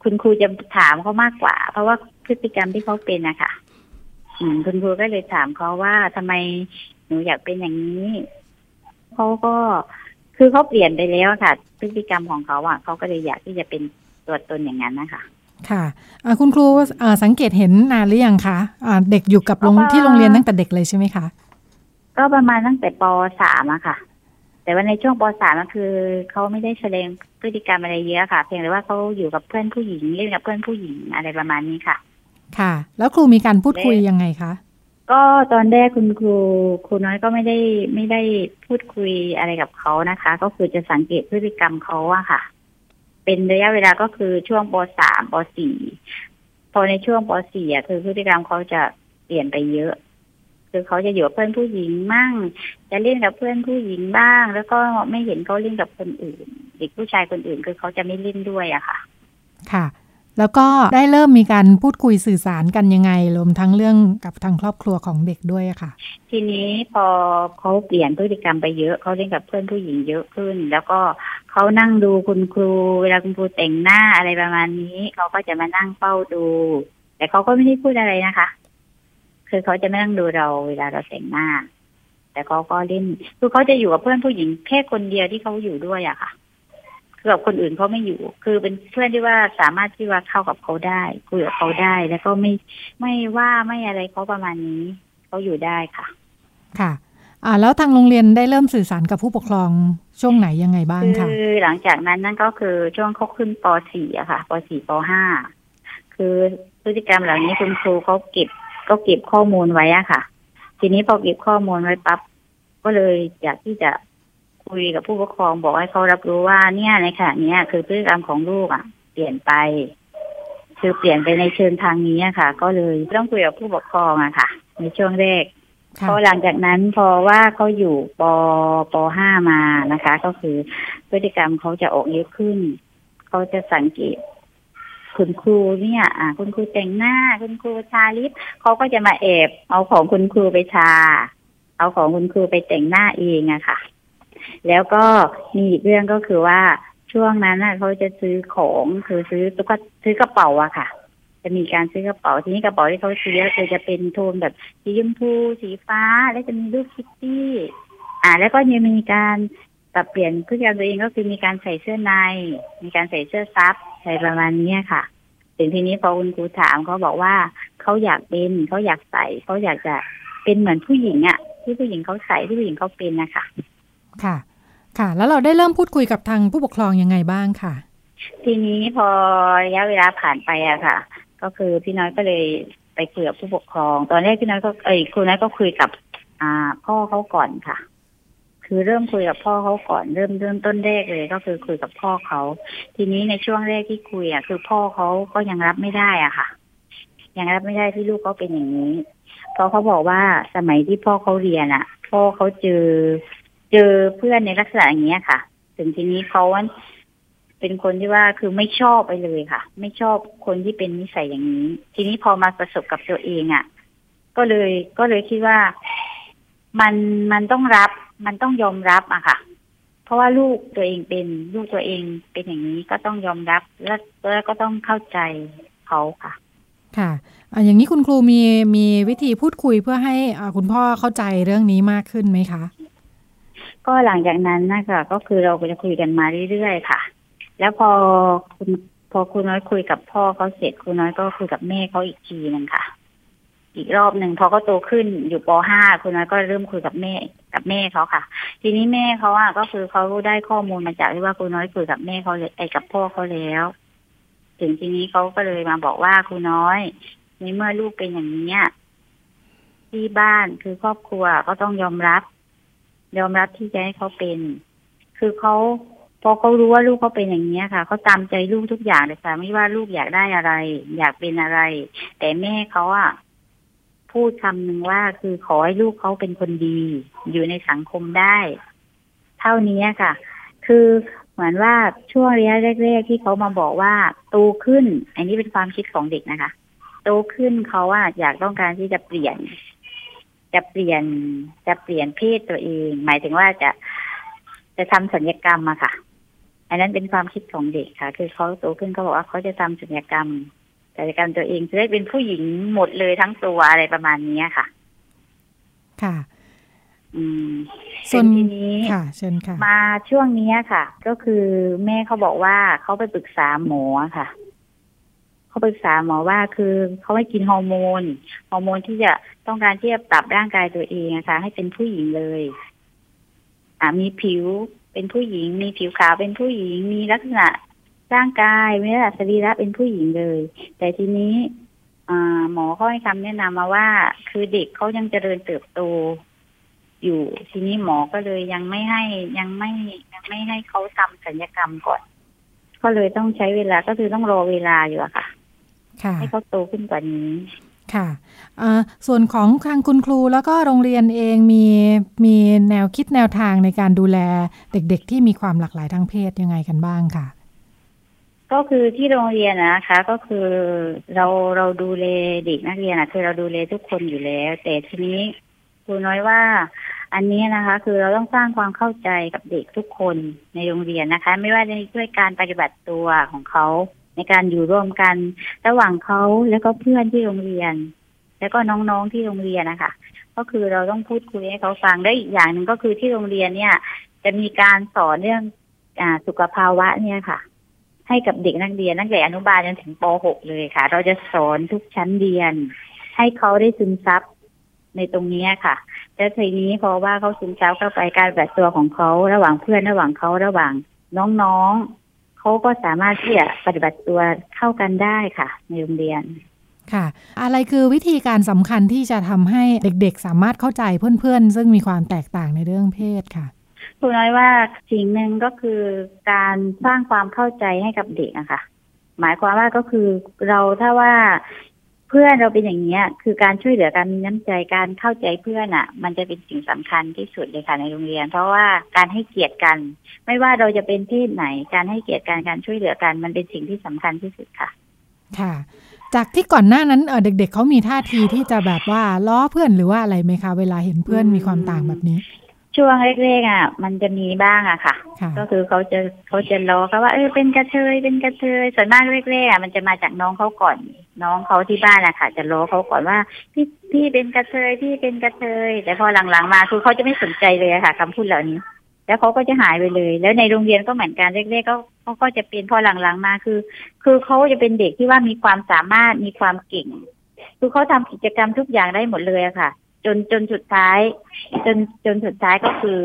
คุณครูจะถามเขามากกว่า เพราะว่าพฤติกรรมที่เขาเป็นอะค่ะอืมคุณครูก็เลยถามเขาว่าทำไม หนูอยากเป็นอย่างนี้เขาก็คือเขาเปลี่ยนไปแล้วอะค่ะพฤติกรรมของเขาอะเขาก็เลยอยากที่จะเป็นตัวตนอย่างนั้นนะคะค่ะอ่าคุณครูอ่าสังเกตเห็นนานหรือยังคะอ่าเด็กอยู่กับโรงประมาณที่โรงเรียนตั้งแต่เด็กเลยใช่ไหมคะก็ประมาณตั้งแต่ปสามอะค่ะ แต่ว่าในช่วงปสามก็คือเขาไม่ได้แสดงพฤติกรรมอะไรเยอะค่ะ เพียงแต่ว่าเขาอยู่กับเพื่อนผู้หญิงเล่นกับเพื่อนผู้หญิงอะไรประมาณนี้ค่ะ ค่ะ แล้วครูมีการพูดคุยยังไงคะ ก็ตอนแรกคุณครูครูน้อยก็ไม่ได้ไม่ได้พูดคุยอะไรกับเขานะคะ ก็คือจะสังเกตพฤติกรรมเขาอะค่ะ เป็นระยะเวลาก็คือช่วงปสามปสี่พอในช่วงปสี่อะคือพฤติกรรมเขาจะเปลี่ยนไปเยอะ คือเขาจะอยู่กับเพื่อนผู้หญิงมั่ง จะเล่นกับเพื่อนผู้หญิงบ้าง แล้วก็ไม่เห็นเขาเล่นกับคนอื่น เด็กผู้ชายคนอื่นคือเขาจะไม่เล่นด้วยอะค่ะ ค่ะ แล้วก็ได้เริ่มมีการพูดคุยสื่อสารกันยังไงรวมทั้งเรื่องกับทางครอบครัวของเด็กด้วยค่ะ ทีนี้พอเขาเปลี่ยนพฤติกรรมไปเยอะเขาเล่นกับเพื่อนผู้หญิงเยอะขึ้น แล้วก็เขานั่งดูคุณครู เวลาคุณครูแต่งหน้าอะไรประมาณนี้เขาก็จะมานั่งเฝ้าดู แต่เขาก็ไม่ได้พูดอะไรนะคะ คือเขาจะไม่นั่งดูเราเวลาเราแต่งหน้า แต่เขาก็เล่นคือเขาจะอยู่กับเพื่อนผู้หญิงแค่คนเดียวที่เขาอยู่ด้วยอะค่ะ กับคนอื่นเขาไม่อยู่ คือเป็นเพื่อนที่ว่าสามารถที่ว่าเข้ากับเขาได้คุยกับเขาได้ แล้วก็ไม่ไม่ว่าไม่อะไรเขาประมาณนี้เขาอยู่ได้ค่ะ ค่ะอ่าแล้วทางโรงเรียนได้เริ่มสื่อสารกับผู้ปกครองช่วงไหนยังไงบ้างคะคือหลังจากนั้นนั่นก็คือช่วงเขาขึ้นป .4 อะค่ะป .4 ป .5 คือพฤติกรรมเหล่านี้คุณครูเขาเก็บก็เก็บข้อมูลไว้อะค่ะ ทีนี้พอเก็บข้อมูลไว้ปั๊บก็เลยอยากที่จะ คุยกับผู้ปกครองบอกให้เขารับรู้ว่าเนี่ยในขณะเนี้ยคือพฤติกรรมของลูกอะเปลี่ยนไป คือเปลี่ยนไปในเชิงทางนี้อะค่ะ ก็เลยต้องคุยกับผู้ปกครองอะค่ะ ในช่วงแรกค่ะพอหลังจากนั้นพอว่าเขาอยู่ปปห้ามานะคะ ก็คือพฤติกรรมเขาจะออกเยอะขึ้น เขาจะสังเกตคุณครูเนี่ย อ่า คุณครูแต่งหน้า คุณครูทาลิปเขาก็จะมาแอบเอาของคุณครูไปทาเอาของคุณครูไปแต่งหน้าเองอะค่ะ แล้วก็มีอีกเรื่องก็คือว่าช่วงนั้นน่ะเขาจะซื้อของคือซื้อตุ๊กซื้อกระเป๋าอะค่ะ จะมีการซื้อกระเป๋าทีนี้กระเป๋าที่เขาซื้อคือจะเป็นโทนแบบสีชมพูสีฟ้า แล้วจะมีรูปคิตตี้ อ่า แล้วก็ยังมีการปรับเปลี่ยนพฤติกรรมตัวเองก็คือมีการใส่เสื้อใน มีการใส่เสื้อซับอะไรประมาณนี้ค่ะถึงทีนี้พอคุณครูถามเขาบอกว่าเขาอยากเป็นเขาอยากใส่เขาอยากจะเป็นเหมือนผู้หญิงอะที่ผู้หญิงเขาใส่ที่ผู้หญิงเขาเป็นนะคะ ค่ะ ค่ะ แล้วเราได้เริ่มพูดคุยกับทางผู้ปกครองยังไงบ้างค่ะ ทีนี้พอระยะเวลาผ่านไปอะค่ะ ก็คือพี่น้อยก็เลยไปคุยกับผู้ปกครอง ตอนแรกพี่น้อยก็เอ้ยครูน้อยก็คุยกับ อ่า พ่อเขาก่อนค่ะ คือเริ่มคุยกับพ่อเขาก่อนเริ่มเริ่มต้นแรกเลย ก็คือคุยกับพ่อเขา ทีนี้ในช่วงแรกที่คุยอะคือพ่อเขาก็ยังรับไม่ได้อะค่ะ ยังรับไม่ได้ที่ลูกเขาเป็นอย่างนี้เพราะเขาบอกว่าสมัยที่พ่อเขาเรียนอะพ่อเขาเจอ เจอเพื่อนในลักษณะอย่างเงี้ยค่ะ ถึงทีนี้เขาว่าเป็นคนที่ว่าคือไม่ชอบไปเลยค่ะ ไม่ชอบคนที่เป็นนิสัยอย่างนี้ ทีนี้พอมาประสบกับตัวเองอะ่ะ ก็เลยก็เลยคิดว่ามันมันต้องรับมันต้องยอมรับอะค่ะ เพราะว่าลูกตัวเองเป็นลูกตัวเองเป็นอย่างนี้ก็ต้องยอมรับแล้วแล้วก็ต้องเข้าใจเขาค่ะ ค่ะอย่างนี้คุณครูมีมีวิธีพูดคุยเพื่อให้คุณพ่อเข้าใจเรื่องนี้มากขึ้นไหมคะ ก็หลังจากนั้นนะคะก็คือเราก็จะคุยกันมาเรื่อยๆค่ะ แล้วพอคุณพอคุณน้อยคุยกับพ่อเขาเสร็จคุณน้อยก็คุยกับแม่เขาอีกทีหนึ่งค่ะ อีกรอบหนึ่งพอเขาโตขึ้นอยู่ปห้าคุณน้อยก็เริ่มคุยกับแม่กับแม่เขาค่ะ ทีนี้แม่เขาอะก็คือเขาได้ข้อมูลมาจากที่ว่าคุณน้อยคุยกับแม่เขาเลยไอ้กับพ่อเขาแล้ว ถึงทีนี้เขาก็เลยมาบอกว่าคุณน้อยในเมื่อลูกเป็นอย่างนี้ยที่บ้านคือครอบครัวก็ต้องยอมรับ ยอมรับที่จะให้เขาเป็น คือเขาพอเขารู้ว่าลูกเขาเป็นอย่างนี้ยค่ะเขาตามใจลูกทุกอย่างเลยค่ะไม่ว่าลูกอยากได้อะไร อยากเป็นอะไร แต่แม่เขาอะพูดคำหนึ่งว่าคือขอให้ลูกเขาเป็นคนดี อยู่ในสังคมได้ เท่านี้ค่ะ คือเหมือนว่าช่วงระยะแรก ๆ ที่เขามาบอกว่าโตขึ้น อันนี้เป็นความคิดของเด็กนะคะ โตขึ้นเขาว่าอยากต้องการที่จะเปลี่ยน จะเปลี่ยนจะเปลี่ยนเพศตัวเอง หมายถึงว่าจะจะทำสัญญกรรมอะค่ะ อันนั้นเป็นความคิดของเด็กค่ะ คือเขาโตขึ้นเขาบอกว่าเขาจะทำสัญญกรรมสัญญกรรมตัวเองจะได้เป็นผู้หญิงหมดเลยทั้งตัวอะไรประมาณนี้ค่ะ ค่ะ อืมส่วนเสร็จทีนี้ค่ะ เชิญค่ะ มาช่วงเนี้ยค่ะ ก็คือแม่เขาบอกว่าเขาไปปรึกษาหมอค่ะ เขาปรึกษาหมอว่าคือเขาให้กินฮอร์โมนฮอร์โมนที่จะต้องการที่จะปรับร่างกายตัวเองนะคะ ให้เป็นผู้หญิงเลย อ่ามีผิวเป็นผู้หญิง มีผิวขาวเป็นผู้หญิง มีลักษณะร่างกายมีลักษณะสรีระเป็นผู้หญิงเลย แต่ทีนี้อหมอเขาให้คำแนะนำมาว่า คือเด็กเขายังเจริญเติบโตอยู่ ทีนี้หมอก็เลยยังไม่ให้ยังไม่ยังไม่ให้เขาทำศัลยกรรมก่อน ก็เลยต้องใช้เวลาก็คือต้องรอเวลาอยู่อะค่ะ ให้เขาโตขึ้นกว่านี้ค่ะเอ่อส่วนของทางคุณครูแล้วก็โรงเรียนเองมีมีแนวคิดแนวทางในการดูแลเด็กๆ ที่มีความหลากหลายทางเพศยังไงกันบ้างค่ะ ก็คือที่โรงเรียนนะคะก็คือเราเราดูแลเด็กนักเรียนอะคือเราดูแลทุกคนอยู่แล้ว แต่ทีนี้ครูน้อยว่า อันนี้นะคะ คือเราต้องสร้างความเข้าใจกับเด็กทุกคนในโรงเรียนนะคะ ไม่ว่าในด้วยการปฏิบัติตัวของเขา ในการอยู่ร่วมกัน ระหว่างเขาแล้วก็เพื่อนที่โรงเรียน แล้วก็น้องๆที่โรงเรียนนะคะก็คือเราต้องพูดคุยให้เขาฟังได้อีกอย่างหนึ่งก็คือที่โรงเรียนเนี่ย จะมีการสอนเรื่องอ่าสุขภาวะเนี่ยค่ะ ให้กับเด็กนักเรียนตั้งแต่อนุบาลจนถึงป .6 เลยค่ะ เราจะสอนทุกชั้นเรียน ให้เขาได้ซึมซับในตรงนี้ค่ะ แล้วทีนี้พอว่าเขาซึมซับเข้าไปการปฏิบัติตัวของเขาระหว่างเพื่อนระหว่างเขาระหว่างน้องๆ เขาก็สามารถที่จะปฏิบัติตัวเข้ากันได้ค่ะ ในโรงเรียนค่ะ อะไรคือวิธีการสำคัญที่จะทำให้เด็กๆ สามารถเข้าใจเพื่อนๆ ซึ่งมีความแตกต่างในเรื่องเพศค่ะครูน้อยว่าสิ่งหนึ่งก็คือการสร้างความเข้าใจให้กับเด็กนะคะหมายความว่าก็คือเราถ้าว่า เพื่อนเราเป็นอย่างเนี้ย คือการช่วยเหลือการมีน้ำใจการเข้าใจเพื่อนอะ มันจะเป็นสิ่งสำคัญที่สุดเลยค่ะในโรงเรียน เพราะว่าการให้เกียรติกัน ไม่ว่าเราจะเป็นเพศไหน การให้เกียรติกันการช่วยเหลือกันมันเป็นสิ่งที่สำคัญที่สุดค่ะ ค่ะ จากที่ก่อนหน้านั้นเอ่อเด็กๆเขามีท่าทีที่จะแบบว่าล้อเพื่อนหรือว่าอะไรไหมคะ เวลาเห็นเพื่อนมีความต่างแบบนี้ ช่วงแรกๆอะ มันจะมีบ้างอะค่ะค่ะ ก็คือเขาจะเขาจะล้อเขาว่าเออเป็นกระเทยเป็นกระเทยส่วนมากแรกๆอะมันจะมาจากน้องเขาก่อน น้องเขาที่บ้านอะค่ะ จะล้อเขาก่อนว่าพี่พี่เป็นกระเทยพี่เป็นกระเทย แต่พอหลังๆมาคือเขาจะไม่สนใจเลยอะค่ะคำพูดเหล่านี้ แล้วเขาก็จะหายไปเลย แล้วในโรงเรียนก็เหมือนกันแรกๆก็เขาก็จะเป็นพอหลังๆมาคือ คือเขาจะเป็นเด็กที่ว่ามีความสามารถมีความเก่ง คือเขาทำกิจกรรมทุกอย่างได้หมดเลยอะค่ะ จนจนสุดท้าย จนจนสุดท้ายก็คือ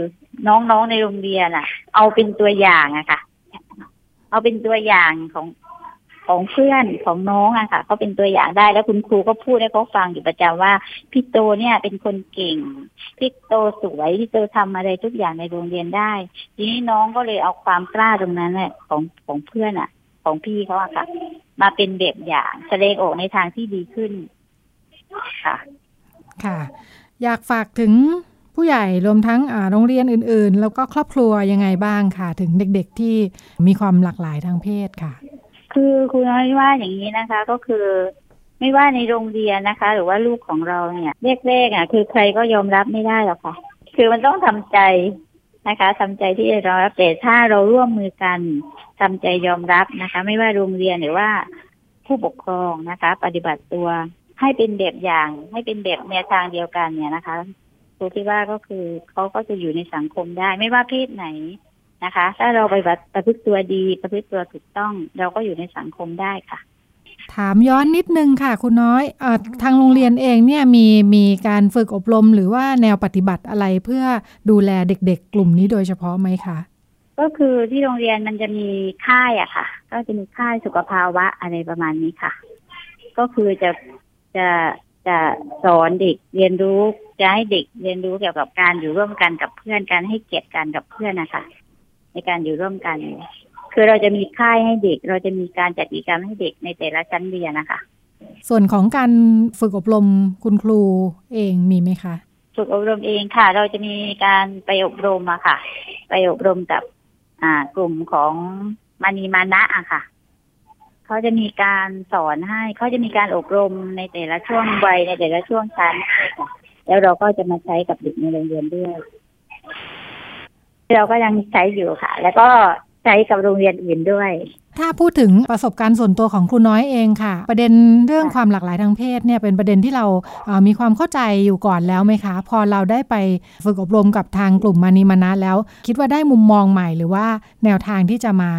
น้องๆในโรงเรียนอะ เอาเป็นตัวอย่างอะค่ะ เอาเป็นตัวอย่างของของเพื่อนของน้องอะค่ะเขาเป็นตัวอย่างได้แล้วคุณครูก็พูดให้เขาฟังอยู่ประจำว่าพี่โตเนี่ยเป็นคนเก่งพี่โตสวยพี่โตทำอะไรทุกอย่างในโรงเรียนได้ ทีนี้น้องก็เลยเอาความกล้าตรงนั้นแหละของของเพื่อนอะของพี่เขาอะค่ะ มาเป็นแบบอย่างแสดงออกในทางที่ดีขึ้นค่ะ ค่ะ อยากฝากถึงผู้ใหญ่รวมทั้งโรงเรียนอื่น ๆ แล้วก็ครอบครัวยังไงบ้างค่ะ ถึงเด็กๆที่มีความหลากหลายทางเพศค่ะ คือคุณน้อยว่าอย่างนี้นะคะก็คือ ไม่ว่าในโรงเรียนนะคะ หรือว่าลูกของเราเนี่ยแรกๆอะคือใครก็ยอมรับไม่ได้หรอกค่ะ คือมันต้องทำใจนะคะทำใจที่จะยอรับแต่ถ้าเราร่วมมือกันทำใจยอมรับนะคะ ไม่ว่าโรงเรียนหรือว่าผู้ปกครองนะคะ ปฏิบัติตัว ให้เป็นแบบอย่าง ให้เป็นแบบแนวทางเดียวกันเนี่ยนะคะครูคิดว่าก็คือเขาก็จะอยู่ในสังคมได้ไม่ว่าเพศไหนนะคะ ถ้าเราไปฏิบัติประพฤติตัวดีประพฤติตัวถูกต้อง เราก็อยู่ในสังคมได้ค่ะ ถามย้อนนิดนึงค่ะ คุณน้อยเออทางโรงเรียนเองเนี่ยมีมีการฝึกอบรมหรือว่าแนวปฏิบัติอะไรเพื่อดูแลเด็ก ๆ กลุ่มนี้โดยเฉพาะไหมคะก็คือที่โรงเรียนมันจะมีค่ายอะค่ะ ก็จะมีค่ายสุขภาวะอะไรประมาณนี้ค่ะ ก็คือจะ จะจะสอนเด็กเรียนรู้จะให้เด็กเรียนรู้เกี่ยวกับการอยู่ร่วมกันกับเพื่อนการให้เกียรติกันกับเพื่อนนะคะในการอยู่ร่วมกัน คือเราจะมีค่ายให้เด็ก เราจะมีการจัดกิจกรรมให้เด็กในแต่ละชั้นเรียนนะคะ ส่วนของการฝึกอบรมคุณครูเองมีไหมคะฝึกอบรมเองค่ะ เราจะมีการไปอบรมอะค่ะ ไปอบรมกับ อ่ากลุ่มของมานีมานะอะค่ะ เขาจะมีการสอนให้เขาจะมีการอบรมในแต่ละช่วงวัยในแต่ละช่วงชั้นแล้วเราก็จะมาใช้กับเด็กในโรงเรียนด้วยเราก็ยังใช้อยู่ค่ะ แล้วก็ใช้กับโรงเรียนอื่นด้วย ถ้าพูดถึงประสบการณ์ส่วนตัวของครูน้อยเองค่ะ ประเด็นเรื่องความหลากหลายทางเพศเนี่ยเป็นประเด็นที่เราเอ่อมีความเข้าใจอยู่ก่อนแล้วไหมคะ พอเราได้ไปฝึกอบรมกับทางกลุ่มมานีมานะแล้ว คิดว่าได้มุมมองใหม่หรือว่าแนวทางที่จะมา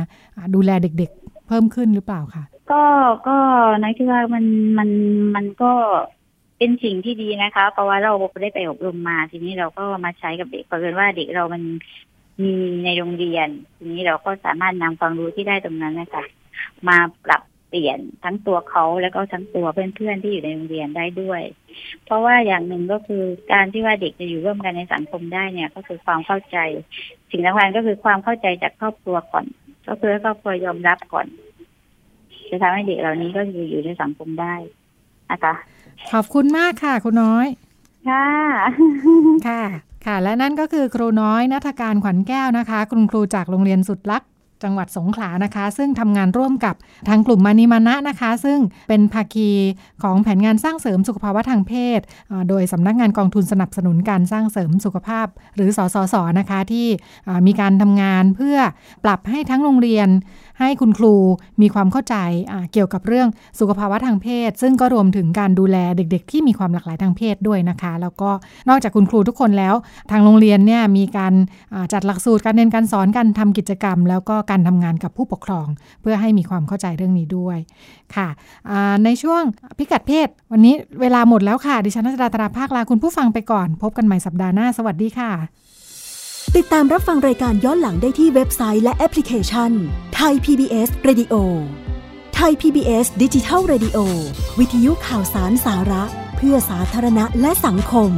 าดูแลเด็กๆ เพิ่มขึ้นหรือเปล่าคะก็ก็ในที่ว่ามันมันมันก็เป็นสิ่งที่ดีนะคะ เพราะว่าเราได้ไปอบรมมาทีนี้เราก็มาใช้กับเด็กเพราะว่าเด็กเรามันมีในโรงเรียน ทีนี้เราก็สามารถนำความรู้ที่ได้ตรงนั้นนะคะมาปรับเปลี่ยนทั้งตัวเขาแล้วก็ทั้งตัวเพื่อนๆที่อยู่ในโรงเรียนได้ด้วย เพราะว่าอย่างหนึ่งก็คือการที่ว่าเด็กจะอยู่ร่วมกันในสังคมได้เนี่ย ก็คือความเข้าใจ สิ่งสำคัญก็คือความเข้าใจจากครอบครัวก่อน ก็คือให้ครอบครัวยอมรับก่อน จะทำให้เด็กเหล่านี้ก็อยู่อยู่ในสังคมได้นะคะขอบคุณมากค่ะครูน้อย ค่ะ ค่ะ ค่ะ และนั่นก็คือครูน้อยนัฐการขวัญแก้วนะคะ คุณครูจากโรงเรียนสุดลักษณ์ จังหวัดสงขลานะคะ ซึ่งทำงานร่วมกับทางกลุ่มมานิมานะนะคะ ซึ่งเป็นภาคีของแผนงานสร้างเสริมสุขภาวะทางเพศ โดยสำนักงานกองทุนสนับสนุนการสร้างเสริมสุขภาพ หรือสสสนะคะที่มีการทำงานเพื่อปรับให้ทั้งโรงเรียน ให้คุณครูมีความเข้าใจเกี่ยวกับเรื่องสุขภาวะทางเพศ ซึ่งก็รวมถึงการดูแลเด็ก ๆ ที่มีความหลากหลายทางเพศด้วยนะคะ แล้วก็นอกจากคุณครูทุกคนแล้ว ทางโรงเรียนเนี่ยมีการจัดหลักสูตรการเรียนการสอนการทำกิจกรรม แล้วก็การทำงานกับผู้ปกครอง เพื่อให้มีความเข้าใจเรื่องนี้ด้วยค่ะในช่วงพิกัดเพศ วันนี้เวลาหมดแล้วค่ะ ดิฉันนัชดาตราภาคลาคุณผู้ฟังไปก่อน พบกันใหม่สัปดาห์หน้า สวัสดีค่ะ ติดตามรับฟังรายการย้อนหลังได้ที่เว็บไซต์และแอปพลิเคชันไทย PBS Radio ไทย PBS ดิจิทัล Radio วิทยุข่าวสารสาระ เพื่อสาธารณะและสังคม